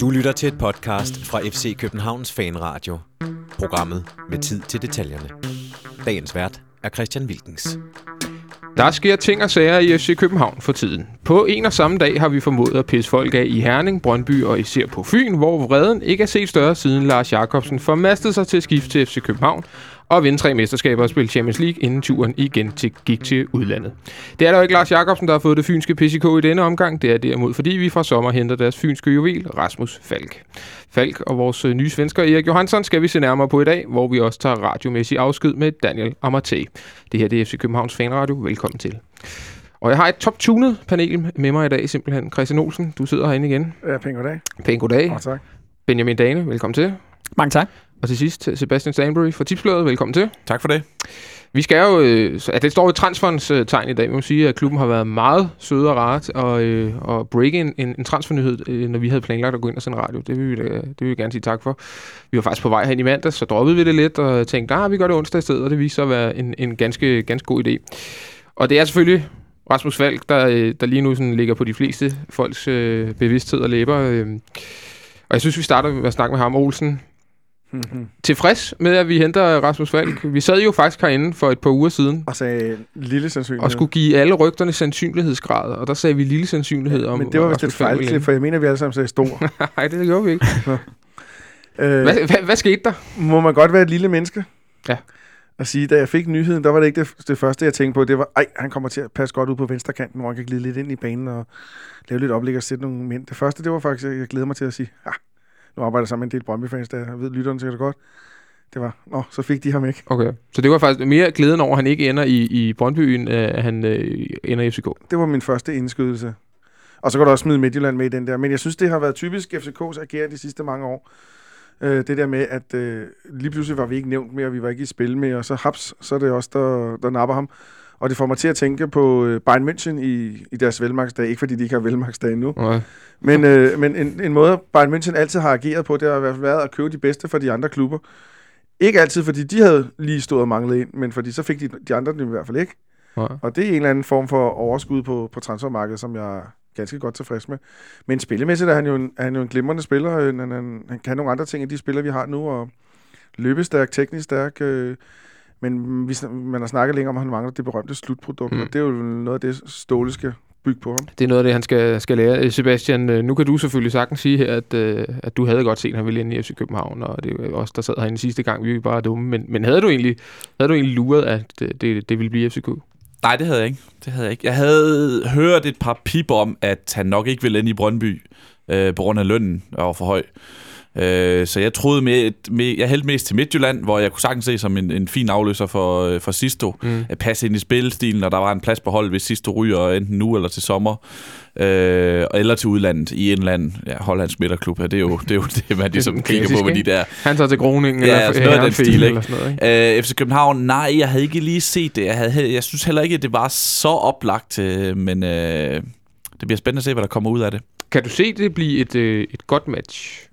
Du lytter til et podcast fra FC Københavns Fanradio. Programmet med tid til detaljerne. Dagens vært er Christian Wilkens. Der sker ting og sager i FC København for tiden. På en og samme dag har vi formået at pisse folk af i Herning, Brøndby og især på Fyn, hvor vreden ikke er set større siden Lars Jakobsen formastede sig til at skifte til FC København og vinde tre mesterskaber og spille Champions League, inden turen igen til, gik til udlandet. Det er der jo ikke Lars Jakobsen, der har fået det fynske PCK i denne omgang. Det er derimod, fordi vi fra sommer henter deres fynske juvel, Rasmus Falk. Falk og vores øh, nye svensker Erik Johansson skal vi se nærmere på i dag, hvor vi også tager radiomæssig afsked med Daniel Amartey. Det her det er FC Københavns Fanradio. Velkommen til. Og jeg har et top-tunet panel med mig i dag, simpelthen. Christian Olsen, du sidder herinde igen. Ja, pænt goddag. Pæn goddag. Og tak. Benjamin Dane, velkommen til. Mange tak. Og til sidst, Sebastian Stanbury fra Tipsbladet, velkommen til. Tak for det. Vi skal jo, øh, at det står i transferens øh, tegn i dag, man må sige, at klubben har været meget sød og rart og, øh, og break en, en, en transfernyhed, øh, når vi havde planlagt at gå ind og sende radio. Det vil, vi, da- det vil vi gerne sige tak for. Vi var faktisk på vej hen i mandag, så droppede vi det lidt og tænkte, ah, vi gør det onsdag i stedet, og det viste sig at være en, en ganske, ganske god idé. Og det er selvfølgelig Rasmus Falk, der, øh, der lige nu sådan ligger på de fleste folks øh, bevidsthed og læber. Øh. Og jeg synes, vi starter med at snakke med ham, Olsen Mhm. tilfreds med, at vi henter Rasmus Falk. Vi sad jo faktisk herinde for et par uger siden og sagde lille sandsynlighed. og skulle give alle rygterne sandsynlighedsgrad, og der sagde vi lille sandsynlighed om Men det var vist et fejlklip, for jeg mener, vi alle sammen sagde stor. Nej, det gjorde vi ikke. øh, Hvad, hvad, hvad skete der? må man godt være et lille menneske? Ja. At sige, da jeg fik nyheden, der var det ikke det, det første, jeg tænkte på. Det var, ej, han kommer til at passe godt ud på venstrekanten, hvor han kan glide lidt ind i banen og lave lidt oplæg og sætte nogle mænd. Det første, det var faktisk, jeg glæder mig til at sige, ah, nu arbejder jeg sammen med en del Brøndby-fans, der ved, lytterne sikkert godt. Det var, nå, så fik de ham ikke. Okay. Så det var faktisk mere glæden over, at han ikke ender i, i Brøndby, end øh, at han øh, ender i FCK. Det var min første indskydelse. Og så kan du også smide Midtjylland med i den der. Men jeg synes, det har været typisk FCK's agere de sidste mange år. Øh, det der med, at øh, lige pludselig var vi ikke nævnt mere, vi var ikke i spil mere, og så haps, så er det også der, der napper ham. Og det får mig til at tænke på øh, Bayern München i, i deres velmagsdag. Ikke fordi de ikke har velmagsdag nu. Okay. Men, øh, men en, en måde, Bayern München altid har ageret på, det har i hvert fald været at købe de bedste for de andre klubber. Ikke altid, fordi de havde lige stået og manglet ind, men fordi så fik de, de andre dem i hvert fald ikke. Nej. Og det er en eller anden form for overskud på, på transfermarkedet, som jeg er ganske godt tilfreds med. Men spillemæssigt er han jo en, er han jo en glimrende spiller. øh, Han, han, han kan nogle andre ting end de spillere, vi har nu, og løbestærk, teknisk stærk. Øh, men vi, man har snakket længe om, at han mangler det berømte slutprodukt, Mm. og det er jo noget af det, Ståle skal bygge på ham. Det er noget af det, han skal, skal lære. Øh, Sebastian, øh, nu kan du selvfølgelig sagtens sige her, at, øh, at du havde godt set, at han ville ind i FC København, og det er jo os, der sad herinde sidste gang, vi var bare dumme. Men, men havde, du egentlig, havde du egentlig luret, at det, det, det ville blive FCK? Nej, det havde jeg ikke. Det havde jeg ikke. Jeg havde hørt et par pip om, at han nok ikke ville ind i Brøndby, øh, på grund af lønnen var for høj. Øh, så jeg troede med, med, jeg hældte mest til Midtjylland, hvor jeg kunne sagtens se som en, en fin afløser for, øh, for Sisto. Mm. At passe ind i spillestilen, og der var en plads på hold, hvis Sisto ryger enten nu eller til sommer. Øh, eller til udlandet i en eller anden ja, hollandsk midterklub. Ja, det er jo det, er jo det man ligesom kigger klassisk, på med de der Han tager til Groningen, Ja, eller altså noget af den stil, ikke? noget, ikke? Øh, FC København, nej, jeg havde ikke lige set det. Jeg, havde, jeg synes heller ikke, at det var så oplagt, øh, men øh, det bliver spændende at se, hvad der kommer ud af det. Kan du se det blive et, øh, et godt match?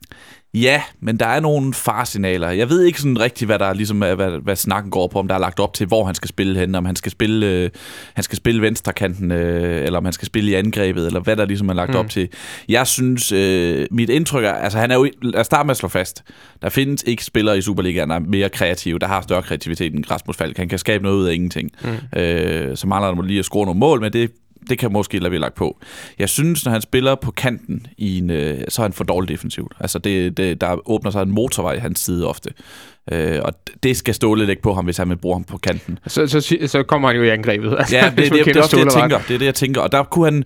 Ja, men der er nogle farsignaler. Jeg ved ikke sådan rigtigt, hvad der ligesom er, hvad, hvad snakken går på, om der er lagt op til, hvor han skal spille hen, om han skal spille, øh, han skal spille venstrekanten, øh, eller om han skal spille i angrebet, eller hvad der ligesom er lagt Mm. op til. Jeg synes, øh, mit indtryk er, altså han er jo, lad os starte med at slå fast, der findes ikke spillere i Superligaen, der er mere kreative, der har større kreativitet end Rasmus Falk. Han kan skabe noget ud af ingenting. Mm. Øh, så mangler han lige at score nogle mål, men det, det kan måske lade vi lagt på. Jeg synes, når han spiller på kanten, i en, øh, så er han for dårligt defensivt. Altså, det, det, der åbner sig en motorvej i hans side ofte. Øh, og det skal stå lidt ikke på ham, hvis han vil bruge ham på kanten. Så, så, så kommer han jo i angrebet. Altså, Ja, det, det, det, det, er også det, jeg Ståle tænker. Det er det, jeg tænker. Og der kunne han,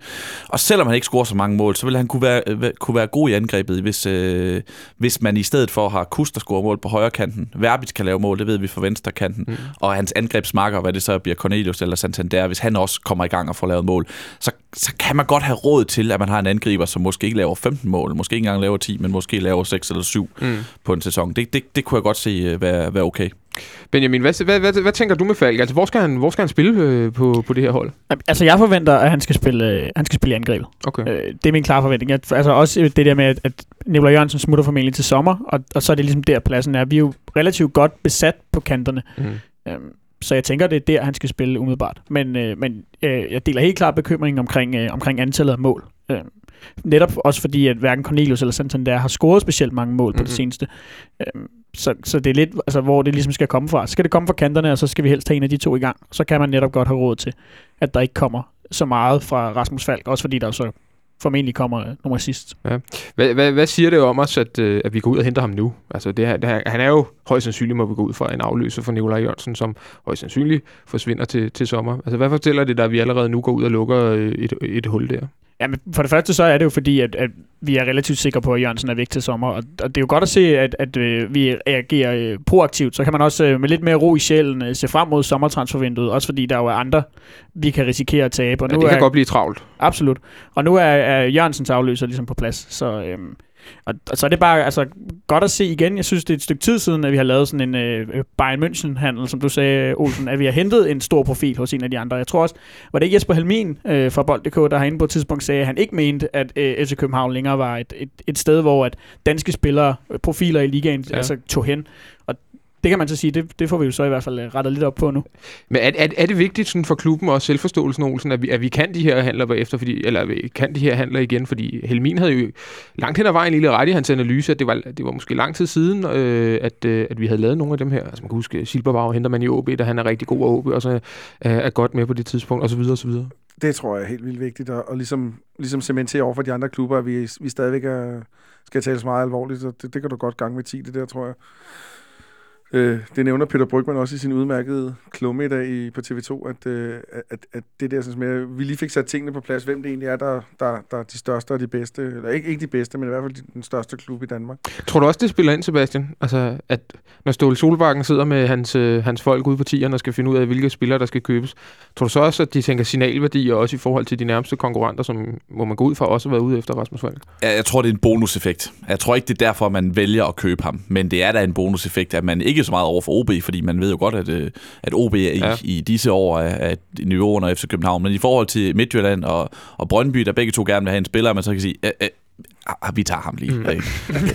og selvom han ikke scorer så mange mål, så ville han kunne være, øh, kunne være god i angrebet, hvis, øh, hvis man i stedet for har Kust, der scorer mål på højre kanten. Verbitz kan lave mål, det ved vi fra venstre kanten. Mm. Og hans angrebsmarker, hvad det så bliver Cornelius eller Santander, hvis han også kommer i gang og får lavet mål, så, så kan man godt have råd til, at man har en angriber, som måske ikke laver 15 mål, måske ikke engang laver 10, men måske laver 6 eller 7 Mm. på en sæson. Det, det, det kunne jeg godt se øh, være, være okay. Benjamin, hvad, hvad, hvad, hvad tænker du med Falk? Altså, hvor skal han, hvor skal han spille øh, på, på det her hold? Altså, jeg forventer, at han skal spille, øh, han skal spille i angrebet. Okay. Øh, det er min klare forventning. Jeg, altså også det der med, at, at Nikolaj Jørgensen smutter formentlig til sommer, og, og så er det ligesom der pladsen er. Vi er jo relativt godt besat på kanterne. Mm. Øhm, så jeg tænker, det er der, han skal spille umiddelbart. Men, øh, men øh, jeg deler helt klart bekymringen omkring, øh, omkring antallet af mål. Øh, netop også fordi, at hverken Cornelius eller Santander har scoret specielt mange mål mm-hmm. på det Mhm. seneste. Øhm, så, så det er lidt, altså, hvor det ligesom skal komme fra. Så skal det komme fra kanterne, og så skal vi helst have en af de to i gang. Så kan man netop godt have råd til, at der ikke kommer så meget fra Rasmus Falk, også fordi der så formentlig kommer øh, nummer sidst. Ja. Hvad, hvad, hvad siger det om os, at, øh, at vi går ud og henter ham nu? Altså, det her, det her, han er jo højst sandsynligt, må vi gå ud fra en afløser for Nikolaj Jørgensen, som højst sandsynligt forsvinder til, til sommer. Altså, hvad fortæller det dig, at vi allerede nu går ud og lukker øh, et, et hul der? Ja, men for det første så er det jo fordi, at, at vi er relativt sikre på, at Jørgensen er væk til sommer. Og, og det er jo godt at se, at, at øh, vi agerer øh, proaktivt. Så kan man også øh, med lidt mere ro i sjælen øh, se frem mod sommertransfervinduet. Også fordi der jo er andre, vi kan risikere at tabe. Og Ja, nu det er, kan godt blive travlt. Absolut. Og nu er, er Jørgensens afløser ligesom på plads. Så, øhm, og, og så er det bare altså, godt at se igen. Jeg synes, det er et stykke tid siden, at vi har lavet sådan en øh, Bayern München-handel, som du sagde, Olsen, at vi har hentet en stor profil hos en af de andre. Jeg tror også, var det Jesper Helmin øh, fra Bold.dk, der herinde på et tidspunkt sagde, at han ikke mente, at øh, FC København længere var et, et, et sted, hvor at danske spillere, øh, profiler i ligaen, ja. altså tog hen. Og det kan man så sige, det, det får vi jo så i hvert fald øh, rettet lidt op på nu. Men er, er, er det vigtigt sådan for klubben og selvforståelsen, Olsen, at vi, at vi kan de her handler bagefter, fordi, eller vi kan de her handler igen? Fordi Helmin havde jo langt hen ad vejen lige ret i hans analyse, at det var, det var måske lang tid siden, øh, at, øh, at vi havde lavet nogle af dem her. Altså man kan huske, Silberbauer henter man i OB, da han er rigtig god og OB, og så øh, er godt med på det tidspunkt, og så videre, og så videre. Det tror jeg er helt vildt vigtigt, og, og ligesom, ligesom cementere over for de andre klubber, at vi, vi stadigvæk er, skal tales meget alvorligt, og det, det kan du godt gange med 10, det der, tror jeg. Øh, det nævner Peter Brygman også i sin udmærkede klumme i dag i, på TV2, at, øh, at, at det der sådan med, vi lige fik sat tingene på plads, hvem det egentlig er, der, der, der er de største og de bedste, eller ikke, ikke de bedste, men i hvert fald den største klub i Danmark. Tror du også, det spiller ind, Sebastian? Altså, at når Ståle Solbakken sidder med hans, øh, hans folk ude på tieren og skal finde ud af, hvilke spillere, der skal købes, tror du så også, at de tænker signalværdi, og også i forhold til de nærmeste konkurrenter, som må man gå ud fra også har været ude efter Rasmus Falk? Jeg, jeg tror, det er en bonuseffekt. Jeg tror ikke, det er derfor, man vælger at købe ham. Men det er da en bonuseffekt, at man ikke så meget over for OB, fordi man ved jo godt, at, øh, at OB er i, Ja. i disse år er, er niveau under FC København. Men i forhold til Midtjylland og, og Brøndby, der begge to gerne vil have en spiller, man så kan sige, øh, øh, ah, vi tager ham lige. Mm.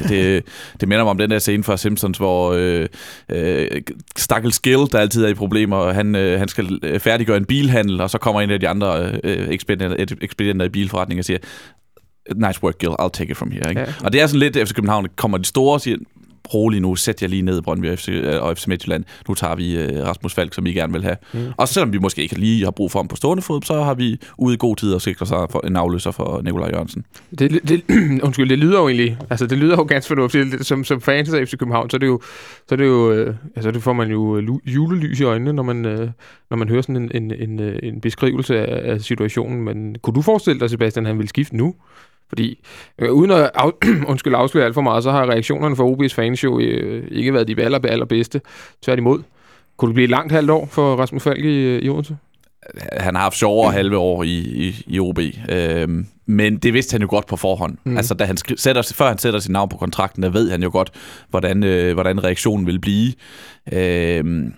det, det minder mig om den der scene fra Simpsons, hvor øh, øh, Stakkels Gill, der altid er i problemer, og han, øh, han skal øh, færdiggøre en bilhandel, og så kommer en af de andre øh, ekspedienter, ekspedienter i bilforretningen og siger, nice work, Gill, I'll take it from here. Ikke? Ja. Og det er sådan lidt, FC København kommer de store og siger, rolig nu, sæt jer lige ned, Brøndby og FC, øh, og FC Midtjylland. Nu tager vi øh, Rasmus Falk, som I gerne vil have. Mm. Og selvom vi måske ikke lige har brug for ham på stående fod, så har vi ude i god tid at sikre sig for en afløser for Nikolaj Jørgensen. Det, det, undskyld, det lyder jo egentlig, altså det lyder jo ganske fornuftigt. Som, som fans af FC København, så er det jo, så er det jo, øh, altså det får man jo øh, julelys i øjnene, når man, øh, når man hører sådan en, en, en, øh, en beskrivelse af, af situationen. Men kunne du forestille dig, Sebastian, at han ville skifte nu? Fordi øh, uden at af, undskyld, afsløre alt for meget, så har reaktionerne fra OB's fans jo øh, ikke været de aller, allerbedste. Tværtimod. Kunne det blive et langt halvt år for Rasmus Falk i, i Odense? Han har haft sjovere halve år i, i, i OB, øhm, men det vidste han jo godt på forhånd. Mm. Mm. Altså, da han skri- sætter, før han sætter sit navn på kontrakten, der ved han jo godt, hvordan, øh, hvordan reaktionen vil blive. Øhm,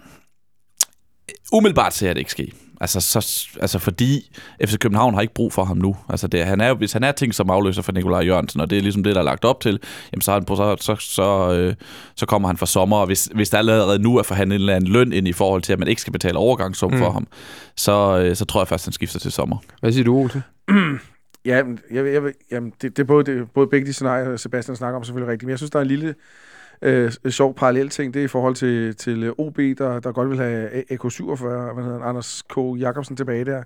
umiddelbart ser jeg det ikke ske. Altså, så, altså fordi FC København har ikke brug for ham nu. Altså det, han er, hvis han er ting som afløser for Nikolaj Jørgensen, og det er ligesom det, der er lagt op til, jamen så, han på, så, så, så, øh, så kommer han for sommer, og hvis, hvis der allerede nu er forhandlet en eller anden løn ind i forhold til, at man ikke skal betale overgangssum Mm. for ham, så, øh, så tror jeg først, han skifter til sommer. Hvad siger du, Olsen? Ja, men jeg, jeg, jamen, det, det, er både, det er både begge de scenarier, Sebastian snakker om, selvfølgelig rigtigt. Men jeg synes, der er en lille øh, sjov parallel ting. Det er i forhold til, til øh, OB, der, der godt vil have AK47, hvad hedder Anders K. Jacobsen tilbage der.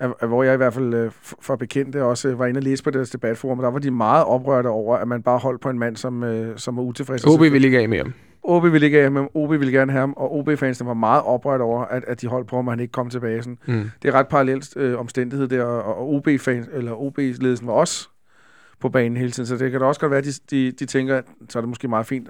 Af- af Hvor jeg i hvert fald øh, for bekendte også øh, var inde og læse på deres debatforum, der var de meget oprørte over, at man bare holdt på en mand, som, som var utilfreds. OB vil ikke af med ham. OB ville ikke have ham, OB ville gerne have ham, og OB-fansene var meget oprørt over, at, at de holdt på, at han ikke kom tilbage. Sådan. Mm. Det er ret parallelt øh, omstændighed der, og, og OB-ledelsen var også på banen hele tiden, så det kan da også godt være, at de, de, de tænker, at så er det måske meget fint.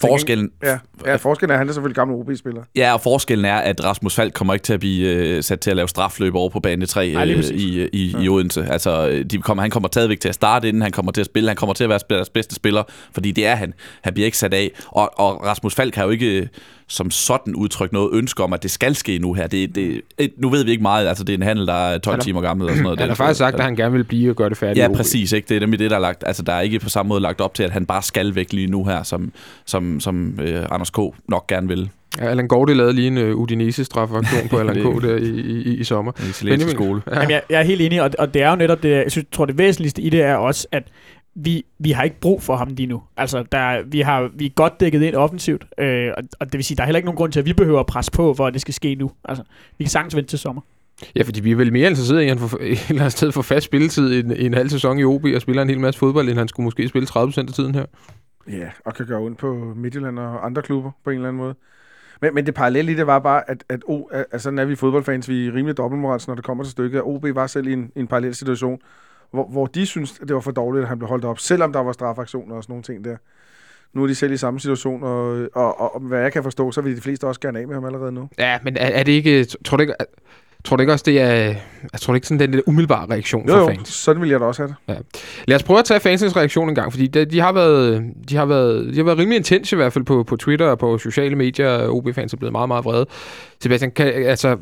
Forskellen, Ja, ja forskellen er, at han er selvfølgelig gammel OB-spiller. ja, og forskellen er, at Rasmus Falk kommer ikke til at blive øh, sat til at lave strafløb over på bane 3 Nej, øh, præcis. i, i, Ja. i Odense. Altså, øh, de kommer, han kommer stadigvæk til at starte inden, han kommer til at spille, han kommer til at være deres bedste spiller, fordi det er han. Han bliver ikke sat af. Og, og Rasmus Falk har jo ikke øh, som sådan udtrykt noget ønske om, at det skal ske nu her. Det, det, øh, nu ved vi ikke meget, altså det er en handel, der er 12 Han har- timer gammel og sådan noget. Han har faktisk sagt, at han gerne vil blive og gøre det færdigt. Ja, præcis. Ikke? Det er nemlig det, der er lagt. Altså, der er ikke på samme måde lagt op til, at han bare skal væk lige nu her, som, som, som øh, Anders K. nok gerne vil. Ja, Allan Gorte lavede lige en uh, Udinese-straffeaktion på Allan K. der i, i, i sommer. Italienske Benjamin. skole. Ja. Jamen, jeg, jeg er helt enig, og, og det er jo netop det, jeg synes, tror det væsentligste i det er også, at vi, vi har ikke brug for ham lige nu. Altså, der, er- vi, har, vi er godt dækket ind offensivt, øh, og, og det vil sige, der er heller ikke nogen grund til, at vi behøver at presse på, for at det skal ske nu. Altså, vi kan sagtens vente til sommer. Ja, fordi vi er vel mere interesseret i, at han får, et eller andet sted får fast spilletid i en, i en halv sæson i OB og spiller en hel masse fodbold, end han skulle måske spille 30% af tiden her. Ja, og kan gøre ondt på Midtjylland og andre klubber på en eller anden måde. Men, men det parallelle i det var bare, at, at o, at, altså, sådan er vi fodboldfans, vi er rimelig dobbeltmoralske, når det kommer til stykket. OB var selv i en, i en parallel situation, hvor, hvor de synes at det var for dårligt, at han blev holdt op, selvom der var strafaktioner og sådan nogle ting der. Nu er de selv i samme situation, og, og, og, og hvad jeg kan forstå, så vil de fleste også gerne af med ham allerede nu. Ja, men er, er det ikke... Tror du ikke, tror du ikke også, det er... Jeg tror det ikke sådan, den lidt umiddelbare reaktion Jo, fra jo, fans? sådan vil jeg da også have det. Lad os prøve at tage fansens reaktion en gang, fordi de, de, har været, de, har været, de har været rimelig intense i hvert fald på, på Twitter og på sociale medier. OB-fans er blevet meget, meget vrede. Sebastian, kan, altså,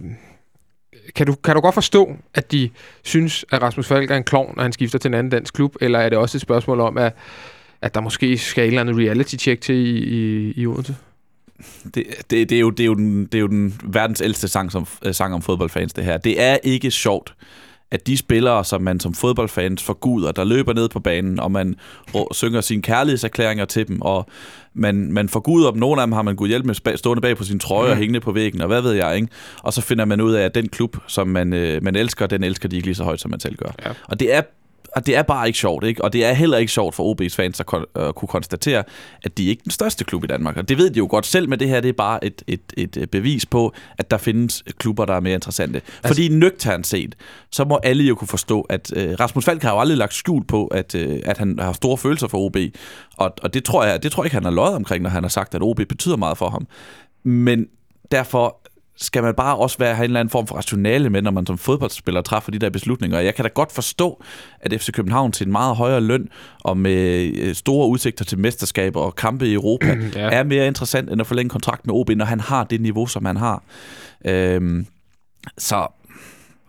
kan, du, kan du godt forstå, at de synes, at Rasmus Falk er en klovn, når han skifter til en anden dansk klub, eller er det også et spørgsmål om, at, at der måske skal et eller andet reality-check til i, i, i Odense? Det, det, det, er jo, det, er jo den, det er jo den verdens ældste sang, som, øh, sang om fodboldfans, det her. Det er ikke sjovt, at de spillere, som man som fodboldfans forguder, der løber ned på banen, og man synger sine kærlighedserklæringer til dem, og man, man forguder dem. Nogle af dem har man gået hjælp med stående bag på sin trøje og hængende på væggen, og hvad ved jeg, ikke? Og så finder man ud af, at den klub, som man, øh, man elsker, den elsker de ikke lige så højt, som man selv gør. Ja. Og det er og det er bare ikke sjovt, ikke? Og det er heller ikke sjovt for OB's fans at kon- øh, kunne konstatere, at de er ikke den største klub i Danmark. Og det ved de jo godt selv, men det her det er bare et, et, et øh, bevis på, at der findes klubber, der er mere interessante. Altså, Fordi nøgternt set, så må alle jo kunne forstå, at øh, Rasmus Falk har jo aldrig lagt skjul på, at, øh, at han har store følelser for OB. Og, og det, tror jeg, det tror jeg ikke, han har løjet omkring, når han har sagt, at OB betyder meget for ham. Men derfor skal man bare også være, have en eller anden form for rationale med, når man som fodboldspiller træffer de der beslutninger. Og jeg kan da godt forstå, at FC København til en meget højere løn og med øh, store udsigter til mesterskaber og kampe i Europa ja. er mere interessant end at forlænge kontrakt med OB, når han har det niveau, som han har. Øhm, så,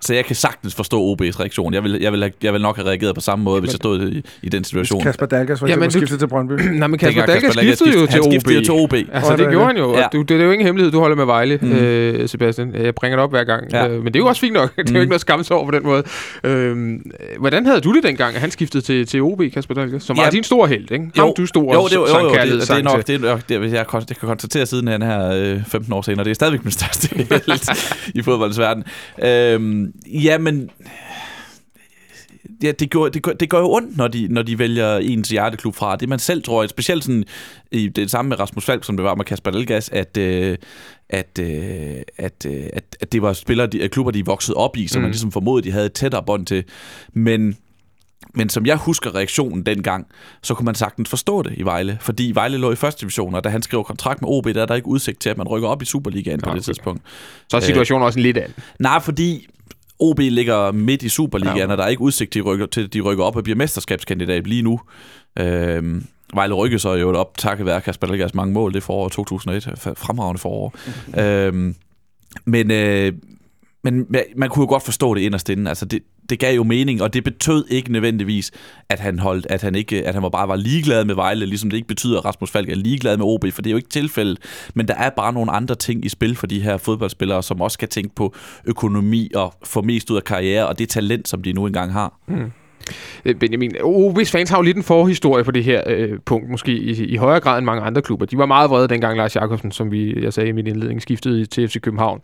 så jeg kan sagtens forstå OB's reaktion. Jeg vil, jeg vil, have- jeg vil nok have reageret på samme måde, hvis jeg stod i, i den situation. Kasper Dalgas for Jamen, eksempel du- skiftet til Brøndby. Nej, men Kasper Dengang Dahlke Kasper skiftede jo til han OB. skiftede jo til OB. Altså, det det- gjorde han jo. Ja. Ja. Du, det er jo ingen hemmelighed, du holder med Vejle, Mm. mm. øh, Sebastian. Jeg bringer det op hver gang. Ja. Ja. Øh, men det er jo også fint nok. Det er jo Mm. ikke noget skams over på den måde. Øh, hvordan havde du det dengang, at han skiftede til, til OB, Kasper Dahlke? Som var Ja. din store held, ikke? Ham, du stod jo, det, jo, jo, jo, det, det, er nok, det, er nok, det, hvis jeg, det kan konstatere siden han her øh, 15 år senere. Det er stadigvæk min største held i fodboldens verden. Øhm, ja, men ja, det, gør, det, gør, det gør jo ondt, når de, når de vælger ens hjerteklub fra. Det man selv tror, specielt sådan, i det samme med Rasmus Falk, som det var med Kasper Dalgas, at, øh, at, øh, at, øh, at, at det var spillere, de, klubber, de voksede op i, som mm. man ligesom formodede, de havde et tættere bånd til. Men men som jeg husker reaktionen dengang, så kunne man sagtens forstå det i Vejle. Fordi Vejle lå i første division, og da han skrev kontrakt med OB, der er der ikke udsigt til, at man rykker op i Superligaen på Nå, det okay. tidspunkt. Så er situationen også en lidt anden. Nej, fordi OB ligger midt i Superligaen, Ja, og der er ikke udsigt til, at de rykker, til, at de rykker op og bliver mesterskabskandidat lige nu. Øhm, Vejle rykker så jo op, takket være Kasper Dalgas mange mål det forår 2001, f- fremragende forår. øhm, men, øh, men man- kunne jo godt forstå det inderst inde. Altså det, det gav jo mening, og det betød ikke nødvendigvis, at han holdt, at han ikke, at han var bare var ligeglad med Vejle, ligesom det ikke betyder, at Rasmus Falk er ligeglad med OB, for det er jo ikke tilfældet. Men der er bare nogle andre ting i spil for de her fodboldspillere, som også skal tænke på økonomi og få mest ud af karriere, og det talent, som de nu engang har. Mm. Øh, Benjamin, OB's fans har jo lidt en forhistorie på det her øh, punkt, måske i, i højere grad end mange andre klubber. De var meget vrede dengang Lars Jakobsen, som vi, jeg sagde i min indledning, skiftede til FC København,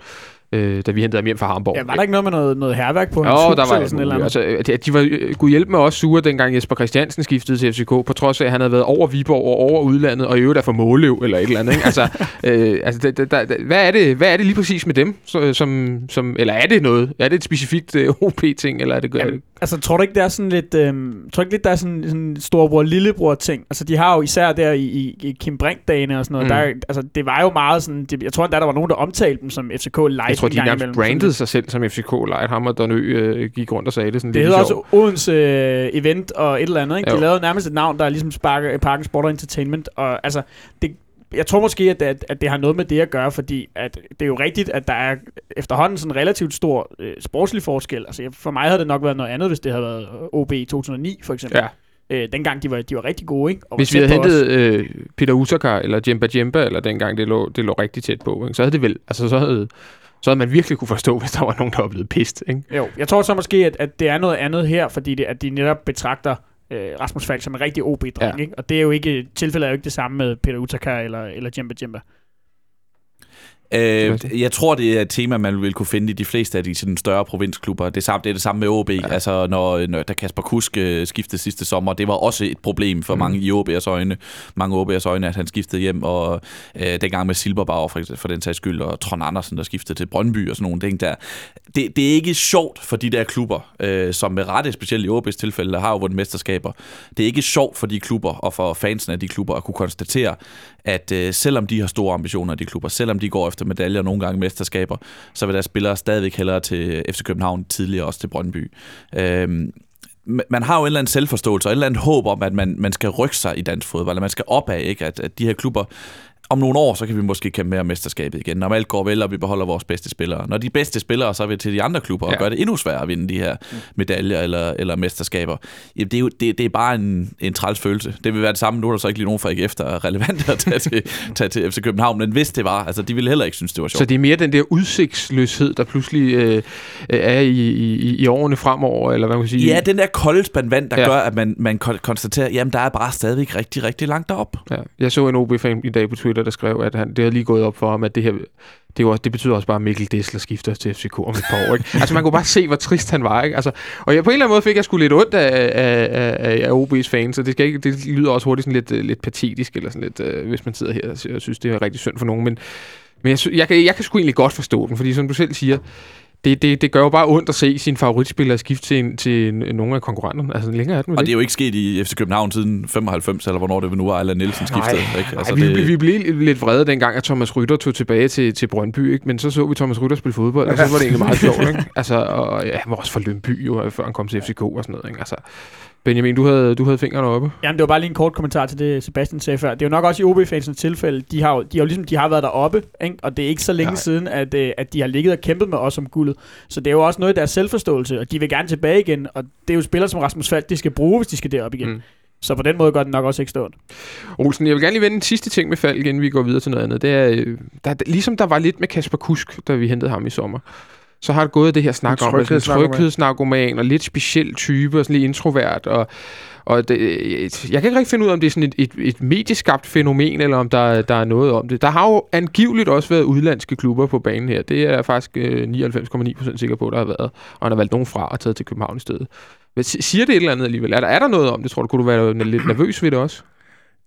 øh, da vi hentede ham hjem fra Hamburg. Ja, var der ikke noget med noget, noget herværk på hans Jo, hus der var eller sådan et eller andet? altså, at de var øh, kunne hjælpe med os sure, dengang Jesper Christiansen skiftede til FCK, på trods af, at han havde været over Viborg og over udlandet, og i øvrigt er for måløv eller et eller andet. Ikke? Altså, øh, altså der, der, der, hvad, er det, hvad er det lige præcis med dem? Som, som, eller er det noget? Er det et specifikt øh, OP-ting? Eller er det, er det Jamen, altså, tror du ikke, der er sådan lidt... Øhm, tror du ikke lidt, der er sådan sådan storebror-lillebror-ting? Altså, de har jo især der i, i, i Kim Brink-dagene og sådan noget, Mm. der, altså, det var jo meget sådan... Det, jeg tror endda, der var nogen, der omtalte dem som FCK Live jeg tror, de nærmest brandede sig selv som FCK Light. Ham og Donø øh, gik rundt og sagde det sådan Det lidt hedder også Odense øh, Event og et eller andet, ikke? De Jo. lavede nærmest et navn, der er ligesom sparker Parken Sport og Entertainment, og altså, det, jeg tror måske, at, at, at det har noget med det at gøre, fordi at det er jo rigtigt, at der er efterhånden sådan en relativt stor øh, sportslig forskel. Altså, jeg- for mig havde det nok været noget andet, hvis det havde været OB i 2009, for eksempel. Ja. øh, dengang de var, de var rigtig gode, ikke? Og Hvis vi havde hentet øh, Peter Utakar eller Jemba Jemba, eller dengang det lå, det lå rigtig tæt på, ikke? så havde det vel, altså så havde, så havde man virkelig kunne forstå, hvis der var nogen, der var blevet pist. Ikke? Jo, jeg tror så måske, at, at det er noget andet her, fordi det, at de netop betragter øh, Rasmus Falk som en rigtig OB-dreng, Ja. ja. ikke? Og det er jo ikke, tilfældet er jo ikke det samme med Peter Utakar eller, eller Jemba Jemba. Øh, jeg tror, det er et tema, man vil kunne finde i de fleste af de sådan, større provinsklubber. Det er, samme, det er det samme med OB. Ja. Altså, når, når da Kasper Kusk øh, skiftede sidste sommer, det var også et problem for mm. mange i OB's øjne. Mange OB's øjne, at han skiftede hjem. Og øh, dengang med Silberbauer, for, for den sags skyld, og Trond Andersen, der skiftede til Brøndby og sådan nogle ting der. Det, det er ikke sjovt for de der klubber, øh, som med rette, specielt i OB's tilfælde, der har jo vundet mesterskaber. Det er ikke sjovt for de klubber og for fansene af de klubber at kunne konstatere, at øh, selvom de har store ambitioner, de klubber, selvom de går efter medaljer og nogle gange mesterskaber, så vil deres spillere stadigvæk hellere til øh, FC København, tidligere også til Brøndby. Øhm, man har jo en eller anden selvforståelse og en eller anden håb om, at man, man skal rykke sig i dansk fodbold, eller man skal opad, ikke? At, at de her klubber, om nogle år, så kan vi måske kæmpe mere om mesterskabet igen. Når alt går vel, og vi beholder vores bedste spillere. Når de bedste spillere, så er vi til de andre klubber, og Ja. gør det endnu sværere at vinde de her medaljer eller, eller mesterskaber. Jamen, det er jo det, det er bare en, en træls følelse. Det vil være det samme. Nu er der så ikke lige nogen fra ikke efter er relevant at tage til, tage til FC København, men hvis det var, altså de ville heller ikke synes, det var sjovt. Så det er mere den der udsigtsløshed, der pludselig øh, øh, er i, i, i årene fremover, eller hvad man kan sige. Ja, den der kolde spand vand, der Ja. gør, at man, man kon- konstaterer, jamen der er bare stadigvæk rigtig, rigtig langt derop. Ja. Jeg så en OB-fan i dag på Twitter, der skrev, at han, det har lige gået op for ham, at det her det, var, det betyder også bare, at Mikkel Dessler skifter til FCK om et par år. Ikke? altså man kunne bare se, hvor trist han var. Ikke? Altså, og jeg, på en eller anden måde fik jeg sgu lidt ondt af, af, af, af OB's fans, så det, skal ikke, det lyder også hurtigt sådan lidt, øh, lidt patetisk, eller sådan lidt, øh, hvis man sidder her og synes, det er rigtig synd for nogen. Men, men jeg, jeg, jeg, kan, jeg kan sgu egentlig godt forstå den, fordi som du selv siger, det, det, det gør jo bare ondt at se sin favoritspiller skifte til, en, til en, nogle af konkurrenterne. Altså længere er den Og det er jo ikke sket i FC København siden 95, eller hvornår det nu var, Allan Nielsen skiftede. ikke? Altså, vi, det... vi blev lidt- lidt vrede dengang, at Thomas Rytter tog tilbage til, til Brøndby, ikke? men så så vi Thomas Rytter spille fodbold, og så var det egentlig meget sjovt. Ikke? Altså, og ja, han var også fra Lønby, jo, før han kom til FCK og sådan noget. Ikke? Altså, Benjamin, du havde, du havde fingrene oppe. Jamen, det var bare lige en kort kommentar til det, Sebastian sagde før. Det er jo nok også i OB-fansens tilfælde, de har jo, de har jo ligesom, de har været deroppe, ikke? og det er ikke så længe Nej. Siden, at, øh, at de har ligget og kæmpet med os om guldet. Så det er jo også noget af deres selvforståelse, og de vil gerne tilbage igen, og det er jo spillere som Rasmus Falk, de skal bruge, hvis de skal derop igen. Mm. Så på den måde gør det nok også ikke stort. Olsen, jeg vil gerne lige vende den sidste ting med Falk, inden vi går videre til noget andet. Det er, øh, der, ligesom der var lidt med Kasper Kusk, da vi hentede ham i sommer, så har det gået det her snak En om, at sådan en tryghedsnarkoman. og lidt speciel type og sådan lidt introvert. Og, og det, øh, jeg kan ikke rigtig finde ud af, om det er sådan et, et, et medieskabt fænomen, eller om der, der er noget om det. Der har jo angiveligt også været udlandske klubber på banen her. Det er jeg faktisk øh, 99,9% sikker på, der har været. Og han har valgt nogen fra og taget til København i stedet. Si- siger det et eller andet alligevel? Er der, er der noget om det, tror du? Kunne du være lidt nervøs ved det også?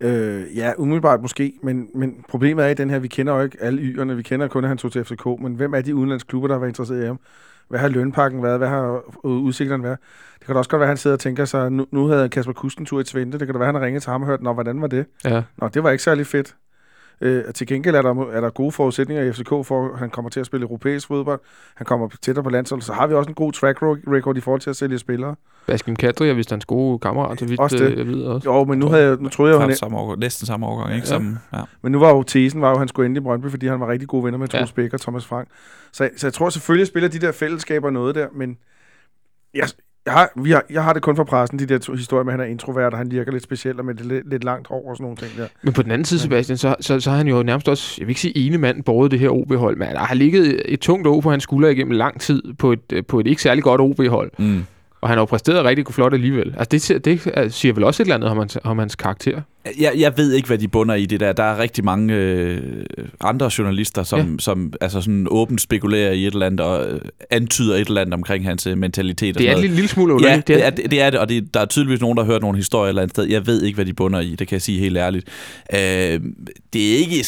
Øh, ja, umiddelbart måske, men, men problemet er i den her, vi kender jo ikke alle yerne, vi kender kun, at han tog til FCK, men hvem er de udenlandsklubber, der har været interesseret i ham? Hvad har lønpakken været? Hvad har øh, udsigterne været? Det kan da også godt være, at han sidder og tænker sig, nu, nu havde Kasper Kusten tur i Twente, det kan da være, at han har ringet til ham og hørt, Nå, hvordan var det? Ja. Nå, det var ikke særlig fedt. Øh, til gengæld er der, er der gode forudsætninger i FCK for, at han kommer til at spille europæisk fodbold. Han kommer tættere på landsholdet. Så har vi også en god track record i forhold til at sælge spillere. Baskim Kadri er vist hans gode kammerat, så vidt Også det. øh, jeg ved også. Jo, men nu, havde jeg, nu troede jeg, jo, han, samme årgang, næsten samme årgang, ikke? Ja. Som, ja. Men nu var jo tesen, var jo, at han skulle ende i Brøndby, fordi han var rigtig gode venner med Ja. Troels Bæk og Thomas Frank. Så, så jeg tror selvfølgelig, spiller de der fællesskaber noget der, men jeg, jeg, har, vi har, jeg har det kun fra pressen, de der to historier med, at han er introvert, og han virker lidt speciel, og med det lidt, lidt langt hår og sådan nogle ting der. Men på den anden side, Sebastian, så, så, så har han jo nærmest også, jeg vil ikke sige ene mand, båret det her OB-hold, men der har ligget et tungt år på hans skulder igennem lang tid på et, øh, på et ikke særlig godt OB-hold. Mm. Og han har jo præsteret rigtig flot alligevel. Altså det, siger- det siger vel også et eller andet om hans, om hans karakter. Jeg, jeg ved ikke, hvad de bunder i det der. Der er rigtig mange øh, andre journalister, som, Ja. som altså sådan åbent spekulerer i et eller andet og øh, antyder et eller andet omkring hans øh, mentalitet. og Det er sådan en noget. lille, smule Ja, underligt. det er det, det, er det og det, der er tydeligvis nogen, der har hørt nogle historier et eller andet sted. Jeg ved ikke, hvad de bunder i, det kan jeg sige helt ærligt. Øh, det, er ikke,